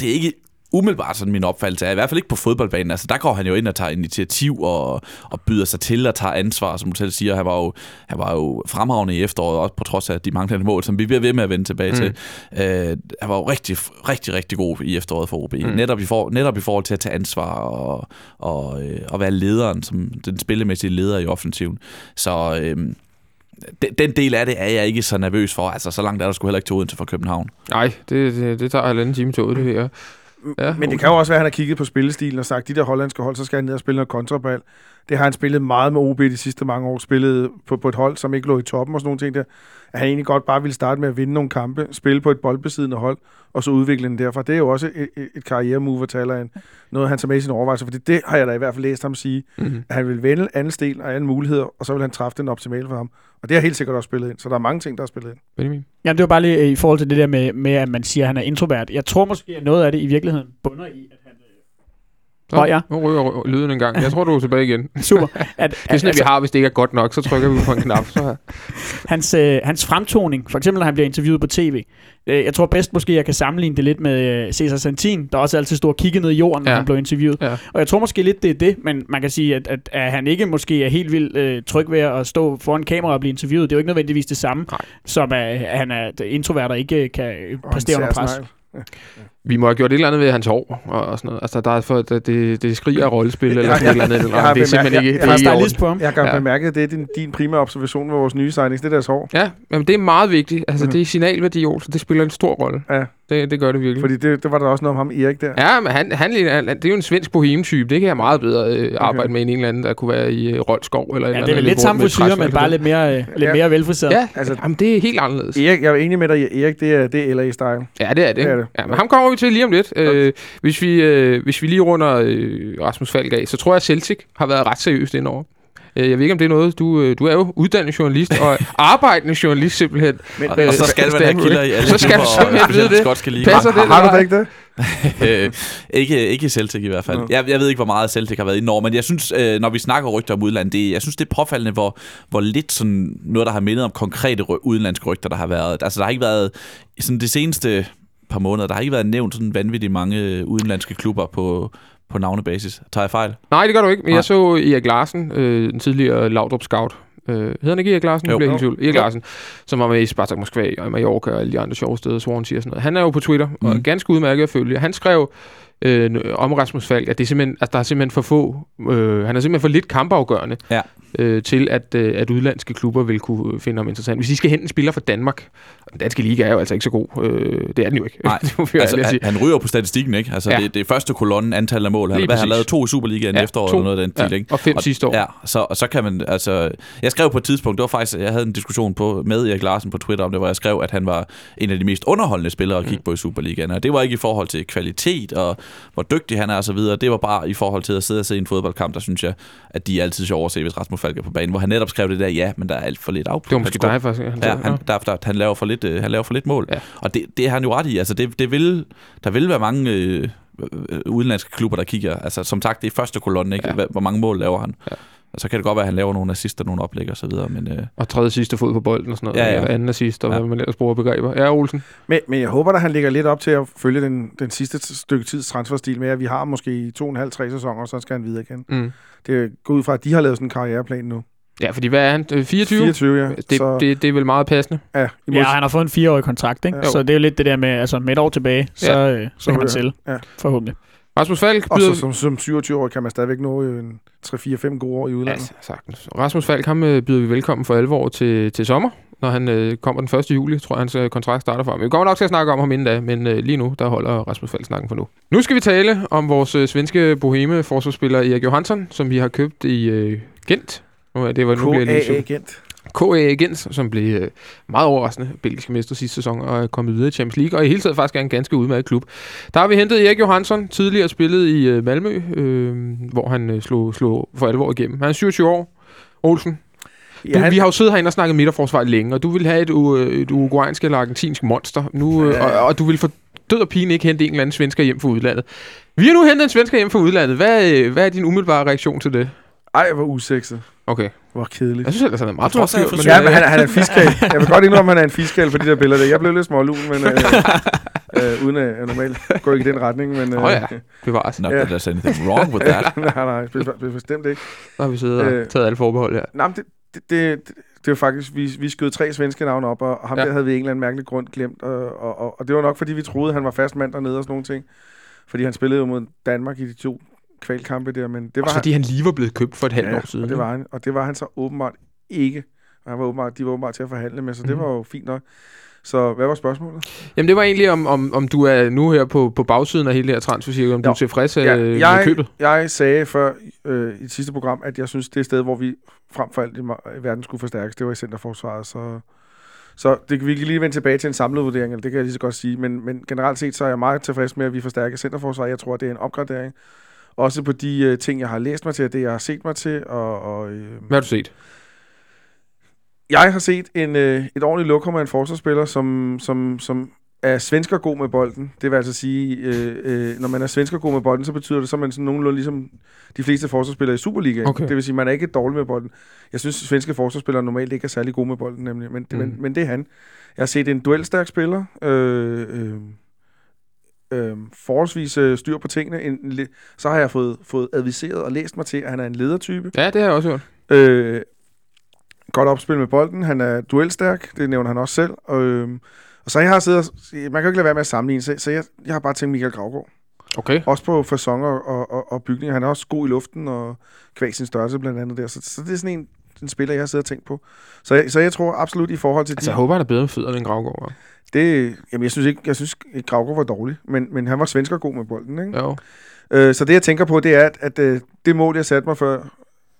det er ikke umiddelbart sådan min opfattelse er, i hvert fald ikke på fodboldbanen. Altså, der går han jo ind og tager initiativ og, og byder sig til og tager ansvar, som du selv siger. Han var jo, han var jo fremragende i efteråret, også på trods af de manglende mål, som vi bliver ved med at vende tilbage Mm. til. Øh, han var jo rigtig, rigtig, rigtig god i efteråret for OB. Mm. Netop, i for, netop i forhold til at tage ansvar og, og, øh, og være lederen, som den spillemæssige leder i offensiven. Så øh, den, den del af det er jeg ikke så nervøs for. Altså, så langt er der sgu heller ikke til Odense fra København. Nej, det, det, det tager halvanden time toget, det her. Ja, men det kan jo også være, at han har kigget på spillestilen og sagt, de der hollandske hold, så skal han ned og spille noget kontrabal. Det har han spillet meget med OB de sidste mange år. Spillet på, på et hold, som ikke lå i toppen og sådan nogle ting der. At han egentlig godt bare ville starte med at vinde nogle kampe, spille på et boldbesiddende hold, og så udvikle den derfra. Det er jo også et, et, et karrieremove tale af. Noget, han tager med i sine overvejelser, fordi det har jeg da i hvert fald læst ham sige, Mm-hmm. at han vil vende anden stil og alle muligheder, og så vil han træffe den optimale for ham. Og det har helt sikkert også spillet ind. Så der er mange ting, der har spillet ind. Benjamin? Jamen, det var bare lige øh, i forhold til det der med, med, at man siger, at han er introvert. Jeg tror måske, at noget af det i virkeligheden bunder i, at Åh, ja. Nu ryger ry- lyden en gang. Jeg tror, du er tilbage igen. Det Super. At, er sådan, at vi har, hvis det ikke er godt nok, så trykker vi på en knap. Så hans, øh, hans fremtoning, for eksempel når han bliver interviewet på tv, øh, jeg tror bedst måske, jeg kan sammenligne det lidt med øh, Cesar Santin, der også altid stod og kiggede ned i jorden, når Ja. han blev interviewet. Ja. Og jeg tror måske lidt, det er det, men man kan sige, at, at, at han ikke måske er helt vildt øh, tryg ved at stå foran kamera og blive interviewet. Det er jo ikke nødvendigvis det samme, Nej. som at, at han er introvert og ikke kan øh, Og præstere under pres. snegl. Vi må have gjort et eller andet ved hans hår og, og sådan noget. Altså, der er for, det, det, det skriger af rollespil eller Jeg- sådan et eller andet. jeg Eller, har det er simpelthen bemærket- ikke, jeg- det er er i orden. stylist på ham. Jeg kan Ja. ja. bemærke, at det er din, din primære observation med vores nye signings. Det er deres hår. Ja, men det er meget vigtigt. Altså, Mhm. det er signalværdi, Olsen. Det spiller en stor rolle. Ja. Det, det gør det virkelig. Fordi det, det var der også noget om ham, Erik, der. Ja, men han, han, han, det er jo en svensk boheme-type. Det kan jeg meget bedre øh, arbejde med end en eller anden, der kunne være i øh, Rolskov. Eller Ja, eller det er andet, lidt samme med frisyrer, men bare lidt mere, øh, lidt Ja. mere velfriseret. Ja, Altså- altså, jamen, det er helt anderledes. Erik, jeg er enig med dig, Erik, det er, det er LA-style. Ja, det er det. Det er det. Ja, men ham kommer vi til lige om lidt. Øh, hvis, vi, øh, hvis vi lige runder øh, Rasmus Falk af, så tror jeg, at Celtic har været ret seriøst indover. Øh, Jeg ved ikke, om det er noget, du, øh, du er jo uddannet journalist og arbejdende journalist simpelthen. Men, Og, og så skal man have kilder i alle Så skal du simpelthen vide det. skotske liga. Passer det? har, har du da ikke det? øh, ikke, ikke Celtic i hvert fald. Jeg, jeg ved ikke, hvor meget Celtic har været i men jeg synes, øh, når vi snakker rygter om udlandet, det, jeg synes, det er påfaldende, hvor, hvor lidt sådan noget, der har mindet om konkrete udenlandske rygter, der har været. Altså, der har ikke været, sådan det seneste par måneder, der har ikke været nævnt sådan vanvittigt mange øh, udenlandske klubber på, på navnebasis. Tager jeg fejl? Nej, det gør du ikke. Men Nej. jeg så Erik Larsen, øh, den tidligere Laudrup Scout. Øh, hedder han ikke Erik Larsen? Jo. Bliver i tvivl. Erik Jo. Larsen, som var med i Spartak Moskva og Mallorca og alle de andre sjove steder, Swansea og sådan noget. Han er jo på Twitter, og Mm. er ganske udmærket at følge. Han skrev øh, om Rasmus Falk, at, det er simpelthen, at der er simpelthen for få, øh, han er simpelthen for lidt kampafgørende Ja. Øh, til, at, øh, at udlandske klubber vil kunne finde ham interessant. Hvis de skal hente en spiller fra Danmark, den danske liga er jo altså ikke så god, øh, det er den jo ikke. Nej, Altså, han, han ryger på statistikken, ikke? Altså, Ja. det, det er første kolonne, antal af mål. Han, hvad, han lavede to i Superligaen ja, efteråret, to. eller noget af den Ja, til, ikke? og fem Og- sidste år. Ja, så, og så kan man, altså... Jeg skrev på et tidspunkt, det var faktisk, jeg havde en diskussion på, med Erik Larsen på Twitter om det, hvor jeg skrev, at han var en af de mest underholdende spillere at kigge på i Superligaen. Og det var ikke i forhold til kvalitet og hvor dygtig han er og så videre. Det var bare i forhold til at sidde og se en fodboldkamp, der synes jeg, at de er altid sjovere at se, hvis Rasmus Falk er på banen. Hvor han netop skrev det der, ja, men der er alt for lidt afput. Det var måske dig, faktisk. Han Ja, han, der, der, han, laver for lidt, øh, han laver for lidt mål. Ja. Og det, det er han jo ret i. Altså, det, det vil, der vil være mange øh, øh, udenlandske klubber, der kigger. Altså, som sagt, det er første kolonne, ikke? Ja. Hvor mange mål laver han? Ja. Og så kan det godt være, at han laver nogle assister, nogle oplæg og så videre, men øh, Og tredje sidste fod på bolden og sådan noget. Ja, ja. Eller anden assist, og Ja. hvad man ellers bruger begreber. Ja, Olsen. Men, men jeg håber, at han ligger lidt op til at følge den, den sidste stykke tids transferstil med, at vi har måske to og en halv, tre sæsoner, og så skal han videre igen. Mm. Det går ud fra, at de har lavet sådan en karriereplan nu. Ja, fordi hvad er han? Øh, 24? 24, ja. Det, så, det, det er vel meget passende. ja, i Ja, han har fået en fireårig kontrakt, ikke? Ja. Så det er jo lidt det der med, altså med et år tilbage, så, Ja. øh, så kan man sælge, Ja. forhåbentlig. Rasmus Falk Og byder... så som, som 27 år kan man stadigvæk nå øh, en 3-4-5 gode år i Ja, udlandet. sagtens. Rasmus Falk, ham øh, byder vi velkommen for alvor til, til sommer, når han øh, kommer den 1. juli, tror jeg, hans øh, kontrakt starter for ham. Vi kommer nok til at snakke om ham inden da, men øh, lige nu, der holder Rasmus Falk snakken for nu. Nu skal vi tale om vores øh, svenske boheme forsvarsspiller Erik Johansson, som vi har købt i øh, Gent. Det var nu bliver lidt sur. KA-agent. KA Gens, som blev øh, meget overraskende belgiske mester sidste sæson og er kommet videre i Champions League, og i hele taget faktisk er en ganske udmærket klub. Der har vi hentet Erik Johansson, tidligere spillet i øh, Malmø, øh, hvor han øh, slog, slog for alvor igennem. Han er 27 år. Olsen, Ja, han, vi har jo siddet herinde og snakket midterforsvar længe, og du vil have et, et uruguayansk eller argentinsk monster, nu, øh, Ja. og, og du vil for død og pine ikke hente en eller anden svensker hjem fra udlandet. Vi har nu hentet en svensker hjem fra udlandet. Hvad, øh, hvad er din umiddelbare reaktion til det? Ej, hvor usekset. Okay. Hvor kedeligt. Jeg synes ellers, han er meget fyr, jeg men, Ja, men han, er- han er en fiskal. Jeg vil godt indrømme, at han er en fiskal for de der billeder. der. Jeg blev lidt smålun, men øh, øh, uden at jeg normalt går ikke i den retning. Men, øh, Åh ja. bevares. not that there's anything wrong with that. nej, nej, be- be- bestemt ikke. Så har vi siddet og Øh. taget alle forbehold her. Nej, men det, det, det, det, det var faktisk, vi, vi skød tre svenske navne op, og ham Ja. der havde vi en eller anden mærkelig grund glemt. Og, og, og, og det var nok, fordi vi troede, han var fast mand dernede og sådan nogle ting. Fordi han spillede jo mod Danmark i de to kvalkampe der, men det var Også fordi han lige var blevet købt for et halvt ja, år siden. Og det, var han, og det var han så åbenbart ikke. Og han var åbenbart, de var åbenbart til at forhandle med, så det Mhm. var jo fint nok. Så hvad var spørgsmålet? Jamen det var egentlig, om, om, om du er nu her på, på bagsiden af hele det her transfercirkel, om jo. du er tilfreds ja, med jeg, købet? Jeg sagde før øh, i det sidste program, at jeg synes, det er sted, hvor vi frem for alt i, i verden skulle forstærkes. Det var i centerforsvaret, så... Så det kan vi lige vende tilbage til en samlet vurdering, eller det kan jeg lige så godt sige. Men, men generelt set, så er jeg meget tilfreds med, at vi forstærker centerforsvaret. Jeg tror, det er en opgradering. Også på de uh, ting, jeg har læst mig til, og det, jeg har set mig til. Og, og, øh, Hvad har du set? Jeg har set en, øh, et ordentligt lokum af en forsvarsspiller, som, som, som er svensker god med bolden. Det vil altså sige, øh, øh, når man er svensker god med bolden, så betyder det, så er man sådan nogenlunde ligesom de fleste forsvarsspillere i Superligaen. Okay. Det vil sige, man er ikke dårlig med bolden. Jeg synes, svenske forsvarsspillere normalt ikke er særlig gode med bolden, nemlig. Men, mm. men, men det er han. Jeg har set en duelstærk spiller. Øh, øh, øh, forholdsvis øh, styr på tingene. En, så har jeg fået, fået adviseret og læst mig til, at han er en ledertype. Ja, det har jeg også hørt. Øh, godt opspil med bolden. Han er duelstærk, det nævner han også selv. Og, øh, og så jeg har siddet, man kan jo ikke lade være med at sammenligne, så, så jeg, jeg har bare tænkt Michael Gravgaard. Okay. Også på fasonger og, og, og bygninger. Han er også god i luften og kvæg sin størrelse blandt andet der. Så, så det er sådan en, en spiller, jeg har siddet og tænkt på. Så, jeg, så jeg tror absolut i forhold til... Altså, de, jeg håber, han er bedre med fødderne end Gravgaard. Det, jamen, jeg synes ikke, jeg synes ikke Gravgaard var dårlig, men, men han var svensker god med bolden, ikke? Jo. Øh, så det, jeg tænker på, det er, at, at, at det mål, jeg satte mig for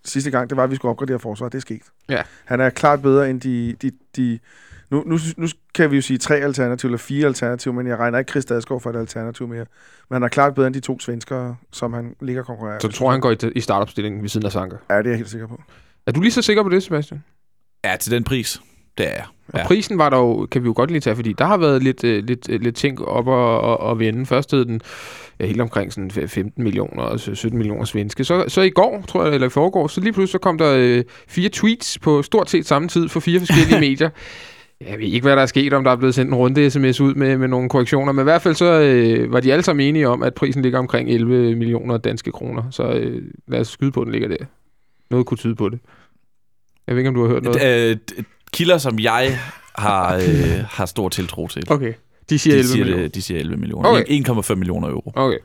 sidste gang, det var, at vi skulle opgradere forsvaret. Det er sket. Ja. Han er klart bedre end de... de, de nu, nu, nu kan vi jo sige tre alternativer, eller fire alternativer, men jeg regner ikke Chris Dadsgaard for et alternativ mere. Men han er klart bedre end de to svenskere, som han ligger konkurrerer. Så du tror, han går i, i startopstillingen ved siden af Sanker? Ja, det er jeg helt sikker på. Er du lige så sikker på det, Sebastian? Ja, til den pris. Det er jeg. Og ja. prisen var jo, kan vi jo godt lige tage, fordi der har været lidt, uh, lidt, uh, lidt ting op og, og, og vende. Først hed den ja, helt omkring sådan 15 millioner og 17 millioner svenske. Så, så i går, tror jeg, eller i forgår, så lige pludselig så kom der uh, fire tweets på stort set samme tid for fire forskellige medier. Jeg ved ikke, hvad der er sket, om der er blevet sendt en runde sms ud med, med nogle korrektioner, men i hvert fald så øh, var de alle sammen enige om, at prisen ligger omkring 11 millioner danske kroner. Så øh, lad os skyde på, den ligger der. Noget kunne tyde på det. Jeg ved ikke, om du har hørt noget. Øh, kilder, som jeg har, øh, har stor tiltro til. Okay. De siger 11 de siger, millioner. De siger 11 millioner. Okay. 1,5 millioner euro. Okay.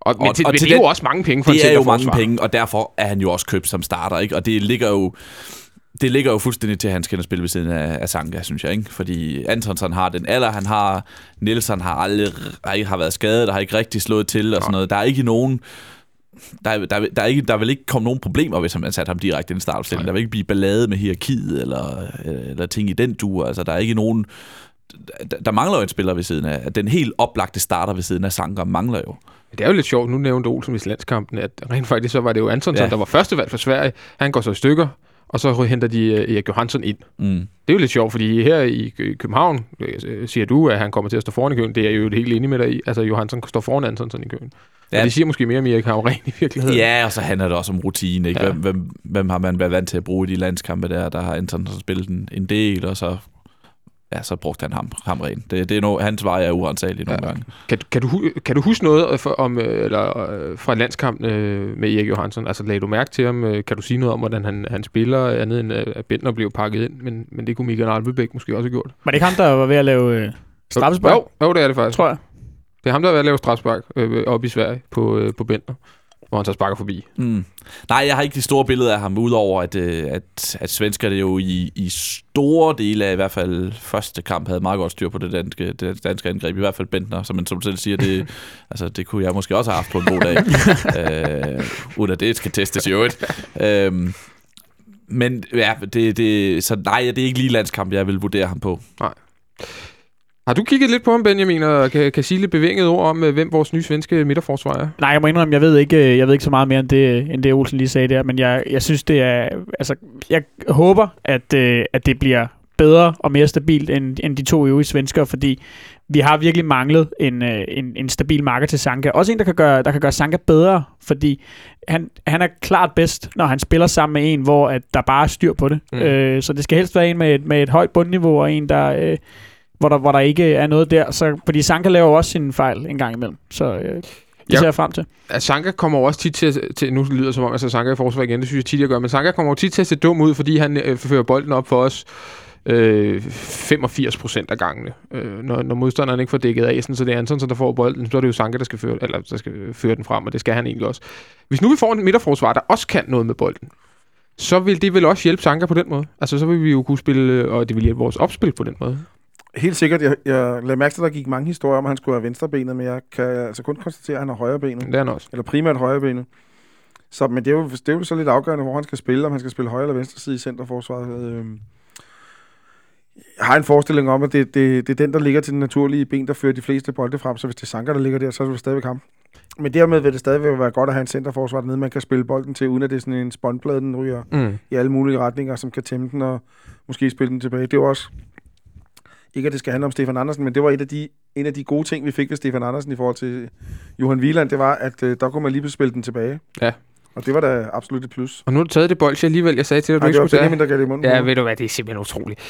Og, men, Og- til, og men til det er jo også mange penge for Det er jo mange penge, og derfor er han jo også købt som starter, ikke? Og det ligger jo det ligger jo fuldstændig til, at han skal spille ved siden af, af Sanka, synes jeg. Ikke? Fordi Antonsson har den alder, han har. Nielsen har aldrig har, ikke- har været skadet, der har ikke rigtig slået til og sådan noget. Der er ikke nogen... Der, er- der, er- der, er ikke, der vil ikke komme nogen problemer, hvis man satte ham direkte i en startopstilling. Der vil ikke blive ballade med hierarkiet eller, eller ting i den duer. Altså, der er ikke nogen... Der, der mangler jo en spiller ved siden af. Den helt oplagte starter ved siden af Sanka mangler jo. Det er jo lidt sjovt, nu nævnte Olsen i landskampen, at rent faktisk så var det jo Antonsson, Ja. ja. der var førstevalg for Sverige. Han går så i stykker, og så henter de øh, Erik Johansson ind. Mm. Det er jo lidt sjovt, fordi her i Kø- København øh, siger du, at han kommer til at stå foran i køen. Det er jeg jo helt enig med dig i. Altså, Johansson står foran Antonsson i køen. Ja. Og det siger måske mere om Erik Havren i virkeligheden. Ja, og så handler det også om rutine. Ikke? Ja. Hvem, hvem, hvem har man været vant til at bruge i de landskampe der? Der har Anton spillet en, en del, og så, ja, så brugte han ham, ham rent. Det, det er no, hans vej er urensageligt nogle Ja. gange. Kan, kan, du, kan du huske noget for, om, øh, eller, øh, fra landskampen øh, med Erik Johansson? Altså, lagde du mærke til ham? Øh, Kan du sige noget om, hvordan han, han spiller, andet end øh, at Bentner blev pakket ind? Men, men det kunne Michael Alvebæk måske også have gjort. Var det ikke ham, der var ved at lave øh, straffespark? Jo, jo, det er det faktisk. tror jeg. Det er ham, der er ved at lave strafspark øh, op i Sverige på, øh, på Bentner, hvor han så sparker forbi. Mm. Nej, jeg har ikke de store billeder af ham, udover at, øh, at, at svenskerne jo i, i store dele af i hvert fald første kamp havde meget godt styr på det danske, det danske angreb. I hvert fald Bentner, som man som selv siger, det, altså, det kunne jeg måske også have haft på en god dag. øh, uden at det skal testes i øvrigt. Øhm, men ja, det, det, så nej, det er ikke lige landskamp, jeg vil vurdere ham på. Har du kigget lidt på ham, Benjamin, og kan, kan sige lidt bevinget ord om, øh, hvem vores nye svenske midterforsvar er? Nej, jeg må indrømme, jeg ved ikke, øh, jeg ved ikke så meget mere end det, end det Olsen lige sagde der, men jeg, jeg synes, det er... Altså, jeg håber, at, øh, at det bliver bedre og mere stabilt end, end de to øvrige svenskere, fordi vi har virkelig manglet en, en, en stabil marker til Sanka. Også en, der kan gøre, der kan gøre Sanka bedre, fordi han, han er klart bedst, når han spiller sammen med en, hvor at der bare er styr på det. Mm. Øh, så det skal helst være en med et, med et højt bundniveau, og en, der, øh, hvor, der, hvor der ikke er noget der. Så, fordi Sanka laver også sine fejl en gang imellem. Så øh, det ser jeg frem til. Sanka kommer også tit til, at- til nu lyder det som om, at Sanka er i forsvar igen, det synes jeg tit, jeg gør, men Sanka kommer jo tit til at se dum ud, fordi han øh, fører bolden op for os øh, 85 procent af gangene. Øh, når, når modstanderen ikke får dækket af, sådan, så det er Anton, der får bolden, så er det jo Sanka, der skal føre, eller, der skal føre den frem, og det skal han egentlig også. Hvis nu vi får en midterforsvar, der også kan noget med bolden, så vil det vel også hjælpe Sanka på den måde. Altså, så vil vi jo kunne spille, øh, og det vil hjælpe vores opspil på den måde. Helt sikkert. Jeg, jeg lagde mærke til, at der gik mange historier om, at han skulle have venstrebenet, men jeg kan altså kun konstatere, at han har højrebenet. Det er han også. Eller primært højrebenet. Så, men det er, jo, det er jo så lidt afgørende, hvor han skal spille, om han skal spille højre eller venstre side i centerforsvaret. Øhm, Jeg har en forestilling om, at det, det, det er den, der ligger til den naturlige ben, der fører de fleste bolde frem. Så hvis det er Sanker, der ligger der, så er det stadigvæk ham. Men dermed vil det stadigvæk være godt at have en centerforsvar dernede, man kan spille bolden til, uden at det er sådan en spåndplade, den ryger Mm. i alle mulige retninger, som kan tæmme den og måske spille den tilbage. Det er jo også, ikke at det skal handle om Stefan Andersen, men det var et af de, en af de gode ting, vi fik ved Stefan Andersen i forhold til Johan Wieland, det var, at øh, der kunne man lige spille den tilbage. Ja. Og det var da absolut et plus. Og nu har du taget det bolsje alligevel. Jeg sagde til dig, at du Nej, ikke skulle tage. Benjamin, der det i munden. Ja, ved du hvad, det er simpelthen utroligt.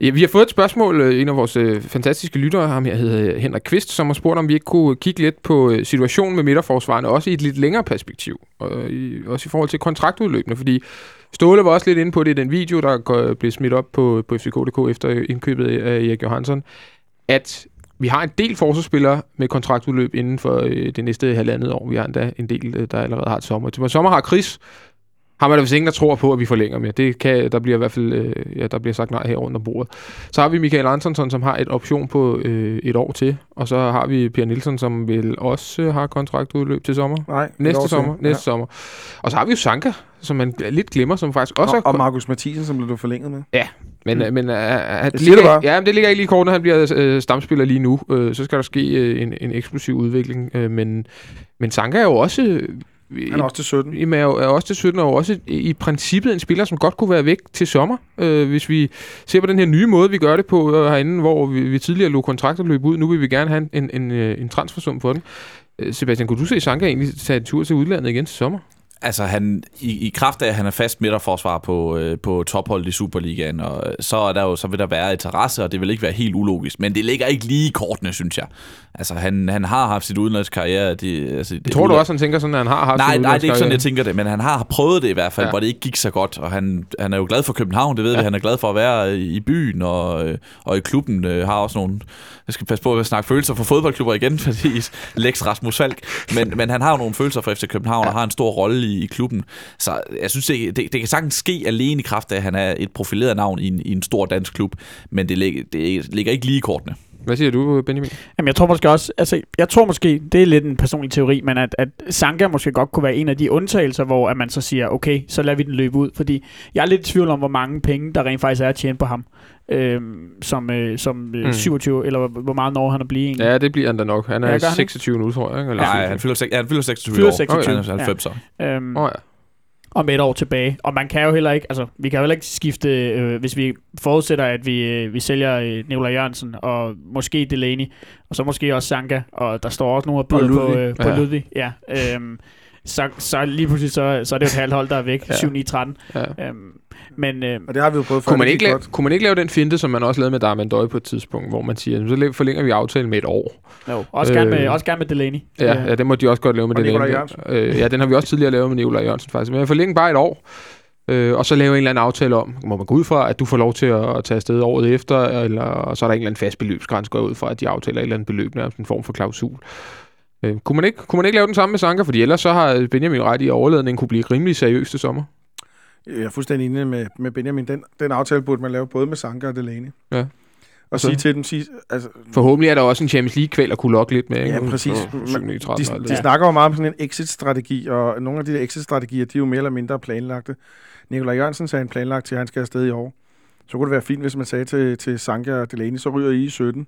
Ja, vi har fået et spørgsmål, øh, en af vores øh, fantastiske lyttere, ham her hedder Henrik Kvist, som har spurgt, om vi ikke kunne kigge lidt på øh, situationen med midterforsvarende, også i et lidt længere perspektiv, og i, også i forhold til kontraktudløbende, fordi Ståle var også lidt inde på det i den video, der går- blev smidt op på, på FCK.dk efter indkøbet af Erik Johansson, at vi har en del forsvarsspillere med kontraktudløb inden for øh, det næste halvandet år. Vi har endda en del, øh, der allerede har et sommer. Til sommer har Chris, har man da vist ingen, der tror på, at vi forlænger med. Det kan, der bliver i hvert fald øh, ja, der bliver sagt nej her under bordet. Så har vi Michael Antonsson, som har et option på øh, et år til. Og så har vi Per Nielsen, som vil også øh, har kontraktudløb til sommer. Nej, Næste til. sommer. Næste sommer. Og så har vi jo Sanka, som man lidt glemmer, som faktisk også Og, er... og Markus Mathisen, som blev du forlænget med. Men, Mm. men uh, uh, det, ligger, det ja, men det ligger ikke lige kort, når han bliver uh, stamspiller lige nu. Uh, så skal der ske uh, en, en eksplosiv udvikling. Uh, men, men Sanka er jo også... Uh, Han er også til 17. Jamen, er, er også til 17 år også i, i princippet en spiller, som godt kunne være væk til sommer. Øh, hvis vi ser på den her nye måde, vi gør det på øh, herinde, hvor vi, vi tidligere lå kontrakter løbe ud. Nu vil vi gerne have en, en, en, øh, en transfersum på den. Øh, Sebastian, kunne du se Sanka egentlig tage en tur til udlandet igen til sommer? Altså, han, i, i kraft af, at han er fast midterforsvar på, øh, på topholdet i Superligaen, og øh, så, er der jo, så vil der være interesse, og det vil ikke være helt ulogisk. Men det ligger ikke lige i kortene, synes jeg. Altså, han, han har haft sit udenlandskarriere. Det, altså, det, Tror du også, han tænker sådan, at han har haft Nej, sin nej, det er ikke sådan, jeg tænker det, men han har prøvet det i hvert fald, Ja. ja. hvor det ikke gik så godt, og han, han er jo glad for København, det ved ja. Ja. vi, han er glad for at være i i byen, og, øh, og i klubben øh, har også nogle, jeg skal passe på at snakke følelser for fodboldklubber igen, fordi Lex Rasmus Falk, men, men han har jo nogle følelser for FC København, og har en stor rolle i, i klubben, så jeg synes, det, det, det kan sagtens ske alene i kraft af, at han er et profileret navn i en, i en stor dansk klub, men det, lig, det ligger ikke lige i kortene. Hvad siger du, Benjamin? Jamen, jeg tror måske også, altså, jeg tror måske, det er lidt en personlig teori, men at, at Sanka måske godt kunne være en af de undtagelser, hvor at man så siger, okay, så lader vi den løbe ud, fordi jeg er lidt i tvivl om, hvor mange penge, der rent faktisk er at tjene på ham, øhm, som, øh, som øh, Mm. 27, eller hvor- meget når han at blive egentlig. Ja, det bliver han da nok. Han er Ja, ja, gør han ikke? 26 nu, tror jeg. Eller Nej, 27. han fylder, ja, han fylder 26 Fylder år. 26, Han er 90 år. Øhm, Åh, ja. Om et år tilbage. Og man kan jo heller ikke, altså, vi kan jo heller ikke skifte, øh, hvis vi forudsætter, at vi, øh, vi sælger øh, Nikolaj Jørgensen, og måske Delaney, og så måske også Sanka, og der står også nogle og byder på, øh, på Ja. ja. Ludvig. Ja, øhm, så, så lige pludselig, så, så er det jo et halvt hold, der er væk, Ja. ja. 7-9-13. ja. Øhm, men øh, Og det har vi jo prøvet før. Kunne man, det ikke lave, godt. kunne man ikke lave den finte, som man også lavede med Darman Døj på et tidspunkt, hvor man siger, så forlænger vi aftalen med et år. jo, også, gerne med, Øh, også gerne med Delaney. Ja, Øh, ja, den må de også godt lave med Og. Jørgensen. Øh, ja, den har vi også tidligere lavet med Nikolaj Jørgensen faktisk. Men jeg forlænger bare et år, øh, og så lave en eller anden aftale om, må man gå ud fra, at du får lov til at, at tage afsted året efter, eller og så er der en eller anden fast beløbsgrænse, går ud fra, at de aftaler et eller andet beløb, nærmest en form for klausul. Øh, kunne, man ikke, kunne man ikke lave den samme med Sanka? Fordi ellers så har Benjamin ret i, at overladningen kunne blive rimelig seriøs til sommer. Jeg er fuldstændig enig med, med Benjamin. Den, den aftale burde man lave både med Sanka og Delaney. Ja. Og Så- sige til dem, sige, altså, Forhåbentlig er der også en Champions League-kvæl at kunne lokke lidt med. Ja, ikke? præcis. For Men 7, 9, 13 og alt de, det. de snakker jo meget om sådan en exit-strategi, og nogle af de der exit-strategier, de er jo mere eller mindre planlagte. Nikolaj Jørgensen sagde en planlagt til, at han skal afsted i år. Så kunne det være fint, hvis man sagde til, til Sanka og Delaney, så ryger I i 17.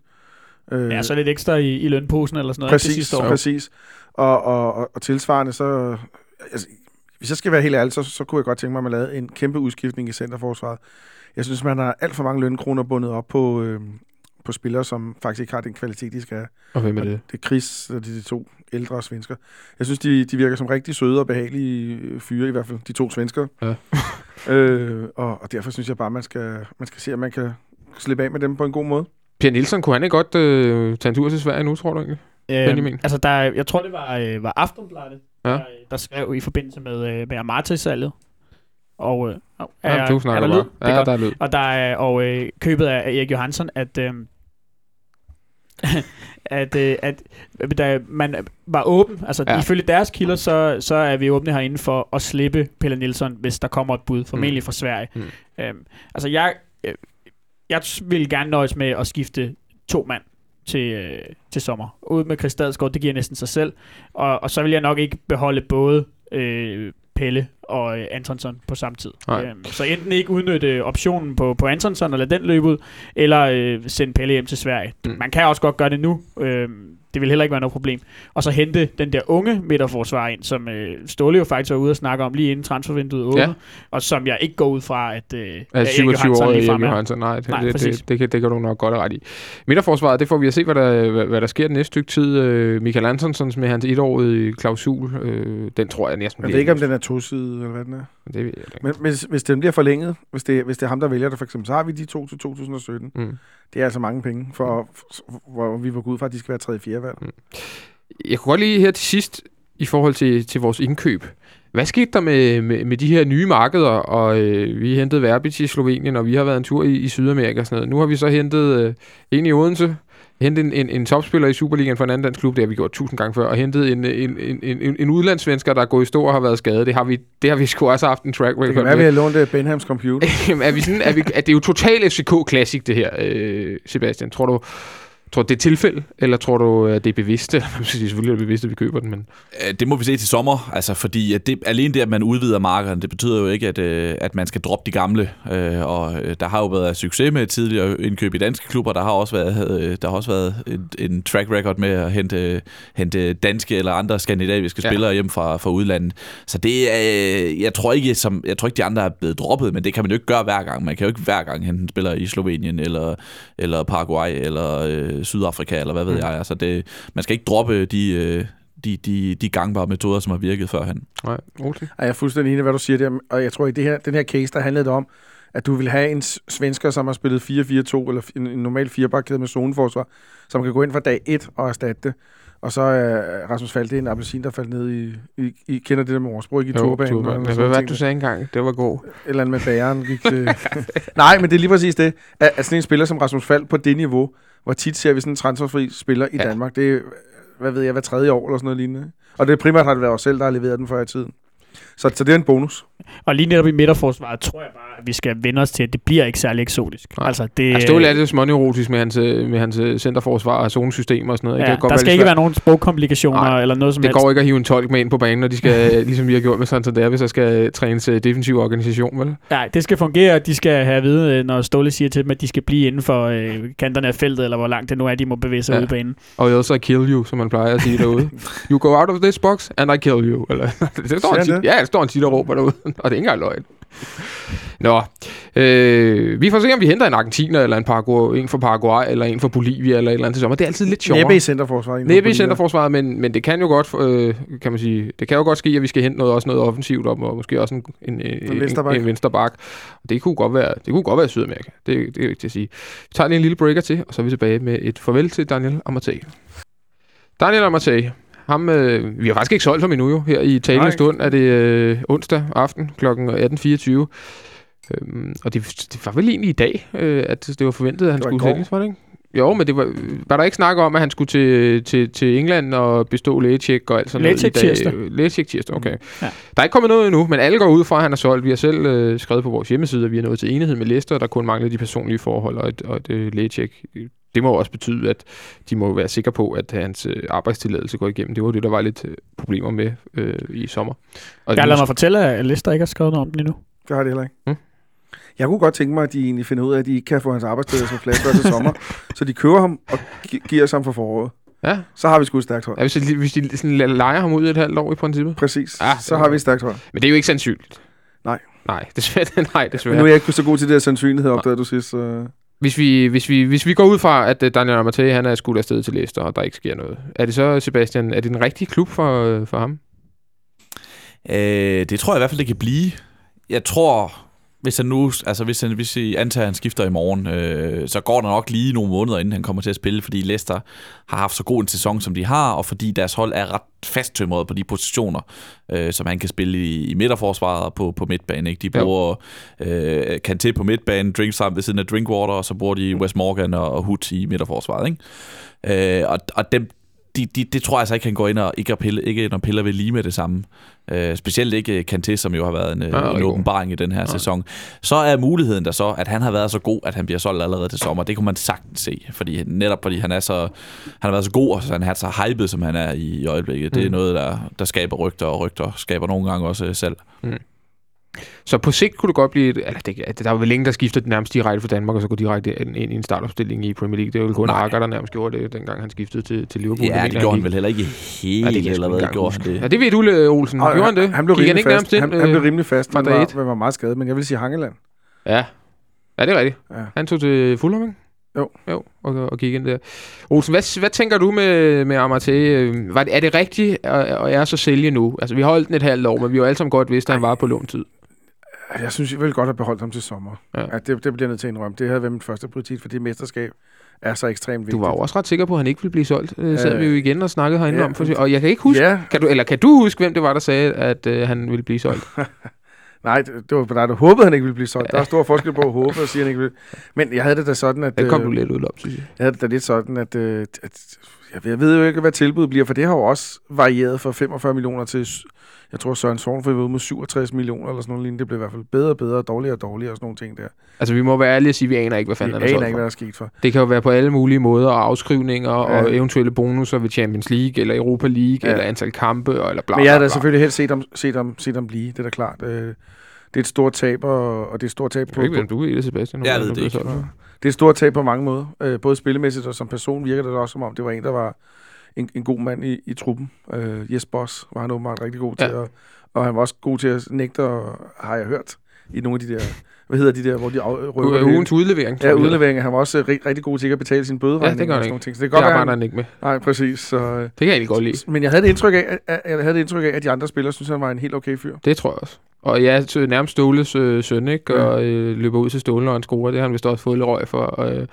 Øh, ja, så lidt ekstra i, i lønposen eller sådan noget. præcis, Det sidste år. præcis. Og, og, og, og tilsvarende, så... Altså, hvis jeg skal være helt ærlig, så, så kunne jeg godt tænke mig, at man lavede en kæmpe udskiftning i centerforsvaret. Jeg synes, man har alt for mange lønkroner bundet op på, øh, på spillere, som faktisk ikke har den kvalitet, de skal have. Og hvem er det? Det er Chris og de, de to ældre svensker. Jeg synes, de, de virker som rigtig søde og behagelige fyre, i hvert fald de to svensker. Ja. øh, og, og derfor synes jeg bare, man skal, man skal se, at man kan slippe af med dem på en god måde. Per Nielsen, kunne han ikke godt øh, tage en tur til Sverige nu, tror du egentlig? Benjamin? Øhm, altså, der, jeg tror, det var, øh, var Aftonbladet, Ja. der, der skrev i forbindelse med, øh, med Amarte-salget. Og, øh, Ja, er, du er snakker der bare. lyd? Det er Ja, godt. der er lyd. Og, der er, og øh, købet af Erik Johansson, at, øh, at, øh, at der, man var åben. Altså, Ja. ifølge deres kilder, så, så er vi åbne herinde for at slippe Pelle Nielsen, hvis der kommer et bud, formentlig fra Sverige. Mm. Øhm, altså, jeg, øh, jeg vil gerne nøjes med at skifte to mand til, øh, til sommer. Ud med Chris Dadsgaard, det giver næsten sig selv. Og, og så vil jeg nok ikke beholde både øh, Pelle og øh, Antonsson på samme tid. Øhm, så enten ikke udnytte optionen på, på Antonsson og lade den løbe ud, eller øh, sende Pelle hjem til Sverige. Mm. Man kan også godt gøre det nu. Øhm, det vil heller ikke være noget problem. Og så hente den der unge midterforsvar ind, som øh, Ståle jo faktisk var ude og snakke om lige inden transfervinduet åbner, Ja. og som jeg ikke går ud fra, at, øh, Altså Erik 27 Johansson år Erik er. Johansson. Nej, det, Nej, det, præcis. det, det, kan, det kan du nok godt ret i. Midterforsvaret, det får vi at se, hvad der, hvad, hvad der sker det næste stykke tid. Øh, Michael Antonsson med hans etårige klausul, øh, den tror jeg næsten Jeg ved ikke, om den er tosidig, eller hvad den er. Det jeg ikke. Men hvis, hvis den bliver forlænget, hvis det, hvis det er ham, der vælger det for eksempel, så har vi de to til 2017. Mm. Det er altså mange penge, for, for hvor vi var gået ud fra, at de skal være 3. 4. valg. Jeg kunne godt lige her til sidst, i forhold til, til vores indkøb. Hvad skete der med, med, med de her nye markeder? Og øh, vi hentede Verbic i Slovenien, og vi har været en tur i, i Sydamerika og sådan noget. Nu har vi så hentet øh, en i Odense, hentet en, en, en topspiller i Superligaen for en anden dansk klub, det har vi gjort tusind gange før, og hentet en, en, en, en, en udlandssvensker, der er gået i stå og har været skadet. Det har vi, det har vi sgu også haft en track Det record kan være, vi har lånt øh, Benhams computer. Jamen, er vi sådan, er vi, er det er jo total FCK Classic, det her, øh, Sebastian. Tror du, tror du, det er tilfælde, eller tror du, at det er bevidst? Eller, man sige, selvfølgelig er det bevidst, at vi køber den, men... Øh, Det må vi se til sommer, altså fordi det, alene det, at man udvider markederne, det betyder jo ikke, at, øh, at man skal droppe de gamle. Øh, og øh, der har jo været succes med tidligere indkøb i danske klubber. Der har også været, øh, der har også været en, en track record med at hente, hente danske eller andre skandinaviske Ja. spillere hjem fra, fra udlandet. Så det er, øh, jeg tror ikke, som, jeg tror ikke, de andre er blevet droppet, men det kan man jo ikke gøre hver gang. Man kan jo ikke hver gang hente en spiller i Slovenien eller, eller Paraguay eller øh, Sydafrika eller hvad ved Mm. jeg. Altså det, man skal ikke droppe de, øh, de, de, de gangbare metoder, som har virket førhen. Nej, okay. Jeg er fuldstændig enig i, hvad du siger der. Og jeg tror, i det her, den her case, der handlede det om, at du vil have en svensker, som har spillet 4-4-2, eller en, en normal firebakkæde med zoneforsvar, som kan gå ind fra dag 1 og erstatte det. Og så er Rasmus Falk, det er en appelsin, der faldt ned i, I, I kender det der med ordsprog, ikke i turbanen. turban. hvad var det, du sagde engang? Det var god. Et eller andet med bageren gik til... Nej, men det er lige præcis det. At, at sådan en spiller som Rasmus Falk på det niveau, hvor tit ser vi sådan en transferfri spiller i Ja. Danmark, det er, hvad ved jeg, hver tredje år eller sådan noget lignende. Og det er primært har det været os selv, der har leveret den før i tiden. Så, så det er en bonus. Og lige netop i midterforsvaret tror jeg bare, at vi skal vende os til, at det bliver ikke særlig eksotisk. Nej. Altså, det, Jeg stod lidt småneurotisk med hans, øh, med hans øh, centerforsvar og zonesystem og sådan noget. ja, det der skal ikke svært. være nogen sprogkomplikationer Nej, eller noget som Det helst. går ikke at hive en tolk med ind på banen, når de skal, ligesom vi har gjort med Santander, hvis der skal trænes øh, defensiv organisation, vel? Nej, det skal fungere, og de skal have at vide, når Ståle siger til dem, at de skal blive inden for øh, kanterne af feltet, eller hvor langt det nu er, de må bevæge sig Ja. ja. ud på banen. Og else I kill you, som man plejer at sige derude. You go out of this box, and I kill you. Eller, det står han det? Ja, det står en tit og råber derude, og det er ikke engang løgn. Nå, øh, vi får se, om vi henter en argentiner, eller en, Paraguay, en fra Paraguay, eller en fra Bolivia, eller et eller andet til sommer. Det er altid lidt sjovere. Næppe i centerforsvaret. Næppe i centerforsvaret, men, men det kan jo godt, øh, kan man sige, det kan jo godt ske, at vi skal hente noget, også noget offensivt om, og måske også en, en, en, venstreback. en, en vensterbak. Det kunne godt være, det kunne godt være Sydamerika. Det, det er ikke til at sige. Vi tager lige en lille breaker til, og så er vi tilbage med et farvel til Daniel Amatei. Daniel Amatei, ham, øh, vi har faktisk ikke solgt ham endnu jo. Her i talende Nej. stund er det øh, onsdag aften kl. 18.24. Øhm, og det, det var vel egentlig i dag, øh, at det var forventet, at han skulle sælges, var det ikke? Jo, men det var, var der ikke snak om, at han skulle til, til, til England og bestå lægetjek og alt sådan noget? i Lægetjek dag? tirsdag. Øh, Lægetjek tirsdag, okay. Ja. Der er ikke kommet noget endnu, men alle går ud fra, at han er solgt. Vi har selv øh, skrevet på vores hjemmeside, at vi er nået til enighed med Leicester, der kun mangler de personlige forhold og et, og et øh, lægetjek. Det må også betyde, at de må være sikre på, at hans øh, arbejdstilladelse går igennem. Det var det, der var lidt øh, problemer med øh, i sommer. Og Jeg lader mig fortælle, at Lester ikke har skrevet noget om den endnu. Det har det heller ikke. Mm. Jeg kunne godt tænke mig, at de egentlig finder ud af, at de ikke kan få hans arbejdstilladelse på plads før til sommer. Så de køber ham og gi- giver ham for foråret. Ja, Så har vi sgu et stærkt hold. ja hvis, de, hvis de sådan leger ham ud i et halvt år i princippet. Præcis. Ah, så det har vi et stærkt hold. Men det er jo ikke sandsynligt. Nej. Nej, desværre. Nej, desværre. Men nu er jeg ikke så god til det der sandsynlighed, opdagede du sidst. Så... Hvis vi, hvis, vi, hvis vi går ud fra, at øh, Daniel Amatei, han er skudt afsted til Leicester, og der ikke sker noget, er det så, Sebastian, er det en rigtig klub for, øh, for ham? Øh, det tror jeg i hvert fald, det kan blive. Jeg tror, hvis han nu, altså hvis, han, hvis I antager, at han skifter i morgen, øh, så går der nok lige nogle måneder, inden han kommer til at spille, fordi Leicester har haft så god en sæson, som de har, og fordi deres hold er ret fasttømret på de positioner, øh, som han kan spille i, i midterforsvaret og på, på midtbanen. Ikke? De bruger øh, Kanté på midtbanen, Drinkstime ved siden af Drinkwater, og så bruger de Wes Morgan og, og Hood i midterforsvaret. Ikke? Øh, og, og dem, de, de, det tror jeg altså ikke, han går ind og, ikke, og pille, ikke ind og piller ved lige med det samme. Øh, specielt ikke Kanté, som jo har været en, Ja, ja, rigtig en god. åbenbaring i den her ja. sæson. Så er muligheden der så, at han har været så god, at han bliver solgt allerede til sommer. Det kunne man sagtens se, fordi, netop fordi han er så han har været så god, og så han er så hyped, som han er i, i øjeblikket. Det er Mm. noget, der, der skaber rygter, og rygter skaber nogle gange også øh, selv. Så på sigt kunne det godt blive... Et, eller det, der var vel ingen, der skiftede nærmest direkte fra Danmark, og så går direkte ind, i en startopstilling i Premier League. Det var vel kun Nej. Akker, der nærmest gjorde det, dengang han skiftede til, til Liverpool. Ja, det mener gjorde han vel heller ikke helt, Ja, det eller hvad gjorde han det? Ja, det ved du, Olsen. Og Gjorde han det? Han blev Gik han rimelig ikke nærmest fast. ind? Han, han blev øh, rimelig fast, dag var, men var meget skadet. Men jeg vil sige Hangeland. Ja. Ja, det er rigtigt. Ja. Han tog til Fulham, ikke? Jo. Jo, og, og gik ind der. Olsen, hvad, hvad tænker du med, med Amartey? Øh, Var det, er det rigtigt at, at er så sælge nu? Altså, vi har holdt den et halvt år, men vi har jo alle sammen godt vidst, at han var på låntid. Jeg synes, jeg ville godt have beholdt ham til sommer. Ja. Ja. Det, det bliver jeg nødt til at indrømme. Det havde været min første prioritet, for det mesterskab er så ekstremt vigtigt. Du var jo også ret sikker på, at han ikke ville blive solgt. Øh, sad vi jo igen og snakkede herinde ja, om. For, og jeg kan ikke huske, Ja, kan du, eller kan du huske, hvem det var, der sagde, at øh, han ville blive solgt? nej, det, det var på dig, der håbede, han ikke ville blive solgt. Ja. Der er stor forskel på at håbe og sige, han ikke ville. Men jeg havde det da sådan, at... Den kom øh, du lidt ud op, synes jeg. Jeg havde det da lidt sådan, at, øh, at jeg, jeg ved jo ikke, hvad tilbuddet bliver, for det har jo også varieret fra 45 millioner til, jeg tror Søren Sornfri var ude med 67 millioner eller sådan noget lignende. Det blev i hvert fald bedre og bedre, dårligere og dårligere og sådan nogle ting der. Altså, vi må være ærlige og sige, at vi aner ikke, hvad fanden han er aner ikke, for. hvad der er sket for. Det kan jo være på alle mulige måder, og afskrivninger, ja. og eventuelle bonusser ved Champions League, eller Europa League, ja. Eller antal kampe, og- eller bla, Men jeg bla, da selvfølgelig helst set ham, set ham, set ham blive, det er da klart. Øh, det er et stort tab, og, og det er et stort tab Jeg på, ved ikke, på, du ved det, Sebastian. Jeg ved det ikke. det er et stort tab på mange måder. Øh, både spillemæssigt og som person virker det også som om, det var en, der var en, en god mand i, i truppen. Øh, Jes Boss var han åbenbart rigtig god til, Ja. og, og han var også god til at nægte, og, har jeg hørt, i nogle af de der, hvad hedder de der, hvor de røver U-. Ugens udlevering. Ja, jeg, det udleveringer. Han var også øh, rig, rigtig god til ikke at betale sin bøderegning. Ja, det gør han ikke. ting. Så det kan Det godt arbejder han, ikke med. Nej, præcis. Så, Det kan jeg egentlig godt lide. men jeg havde det indtryk af, at, at, jeg havde det indtryk af, at de andre spillere synes, han var en helt okay fyr. Det tror jeg også. Og ja, nærmest Ståles øh, søn, ikke? Og øh, løber ud til Ståle, når han scorer. Det har han vist også fået lidt røg for. Øh,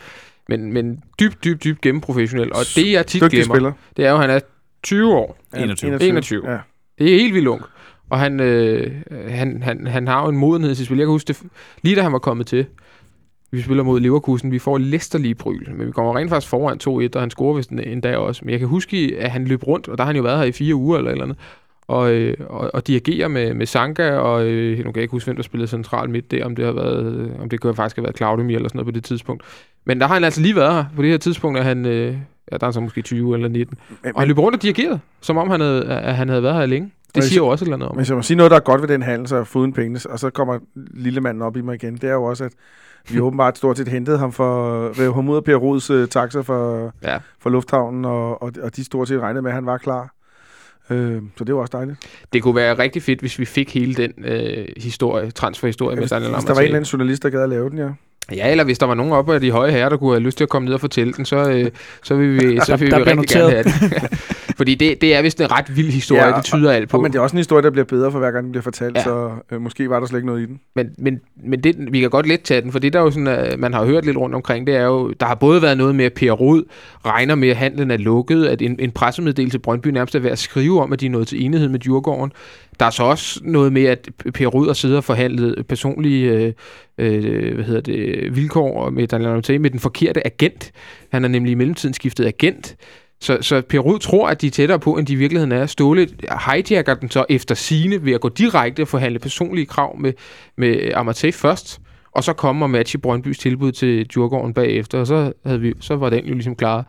men, men dybt, dybt, dybt gennemprofessionel. Og det, jeg tit Dygtig glemmer, spiller. det er jo, at han er 20 år. Ja, 21. 21. Ja. Det er helt vildt ung. Og han, øh, han, han, han har jo en modenhed i sit spil. Jeg kan huske det, lige da han var kommet til. Vi spiller mod Leverkusen. Vi får læsterlige bryl. Men vi kommer rent faktisk foran 2-1, og han scorer vist en, en dag også. Men jeg kan huske, at han løb rundt, og der har han jo været her i fire uger eller et eller andet. Og, øh, og, og dirigerer med, med Sanka, og øh, nu kan jeg ikke huske, hvem der spillede central midt der, om det har været, om det kunne faktisk have været Claudemir eller sådan noget på det tidspunkt. Men der har han altså lige været her. På det her tidspunkt er han, øh, ja, der er så måske 20 eller 19. Men, Og han løb rundt og dirigerede, som om han havde, at han havde været her længe. Det siger jo også et eller andet om. Men hvis jeg må sige noget, der er godt ved den handel, så foruden pengene, og så kommer lille manden op i mig igen, det er jo også, at vi åbenbart stort set hentede ham for at rive ham ud af Per Rods uh, taxa for, Ja. for lufthavnen, og, og, og de stort set regnede med, at han var klar. Øh, så det var også dejligt. Det kunne være rigtig fedt, hvis vi fik hele den øh, historie, transferhistorie med Hvis, Daniel hvis der var en eller anden journalist, der gad at lave den, ja. Ja, eller hvis der var nogen oppe af de høje herrer, der kunne have lyst til at komme ned og fortælle den, så, øh, så vil vi, så vil vi Der rigtig gerne have den. Fordi det, det er vist en ret vild historie, Ja, det tyder alt på. Og, men det er også en historie, der bliver bedre for hver gang den bliver fortalt, Ja. så øh, måske var der slet ikke noget i den. Men, men, men det, vi kan godt let tage den, for det der er jo sådan, uh, man har hørt lidt rundt omkring, det er jo, der har både været noget med, at Per Rod regner med, at handlen er lukket, at en, en pressemeddelelse til Brøndby nærmest er ved at skrive om, at de er nået til enighed med Djurgården. Der er så også noget med, at Per Rod har siddet og forhandlet personlige øh, øh, hvad hedder det, vilkår med med den forkerte agent. Han har nemlig i mellemtiden skiftet agent. Så, så Per Rud tror, at de er tættere på, end de i virkeligheden er. Ståle hijacker den så efter sine ved at gå direkte og forhandle personlige krav med, med Amartey først, og så komme og matche Brøndbys tilbud til Djurgården bagefter, og så, havde vi, så var den jo ligesom klar.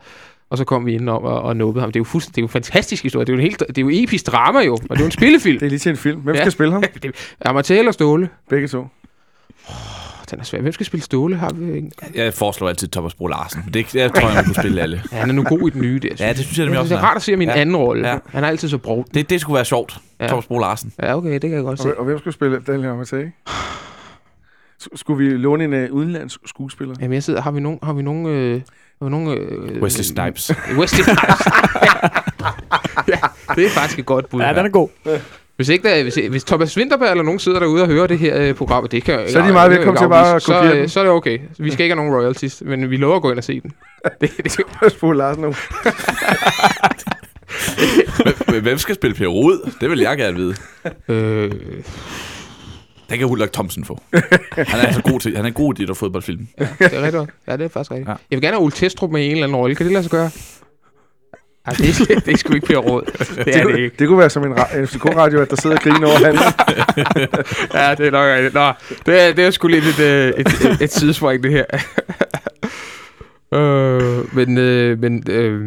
Og så kom vi ind og, og nubbede ham. Det er jo fuldstændig, det er jo en fantastisk historie. Det er jo, en helt, det er jo episk drama jo, og det er jo en spillefilm. Det er lige til en film. Hvem Ja. skal spille ham? Amartey eller Ståle? Begge to. Den er svær. Hvem skal spille Ståle? Har vi ikke? Jeg foreslår altid Thomas Bro Larsen. Det, jeg tror, jeg man kunne spille alle. Ja, han er nu god i den nye der. Ja, det synes jeg det også. er han er. rart at se en Ja. anden rolle. Ja. Han er altid så brugt. Det, det skulle være sjovt. Ja. Thomas Bro Larsen. Ja, okay, det kan jeg godt se. Og, og hvem skulle spille Daniel Amartey? S- Skulle vi låne en uh, udenlandsk skuespiller? Jamen, jeg sidder, har vi nogen, har vi nogen, øh, har vi nogen øh, Wesley Snipes. Wesley Snipes. ja, det er faktisk et godt bud. Ja, den er god. Hvis, ikke der, hvis, hvis Thomas Winterberg eller nogen sidder derude og hører det her øh, program, og det kan Så er de meget det velkommen til bare at afvise, så, kopiere øh, den. så er det okay. Vi skal ikke have nogen royalties, men vi lover at gå ind og se den. det, det, Spole Larsen nu. Men Hvem skal spille Per Rud? Det vil jeg gerne vide. øh, Det kan Ulrik Thomsen få. Han er altså god til, han er god til at fodboldfilm. det er rigtigt. Ja, det er faktisk rigtigt. Ja. Ja. Jeg vil gerne have Ole Testrup med i en eller anden rolle. Kan det lade sig gøre? Ej, det, det er sgu ikke Per Råd. Det er det ikke. Det kunne være som en, ra- en FCK-radio, at der sidder og griner over han. Ja, det er nok rigtigt. Nå, det er, det er sgu lidt et, øh, et, et, et sidespring, det her. øh, men øh, men øh,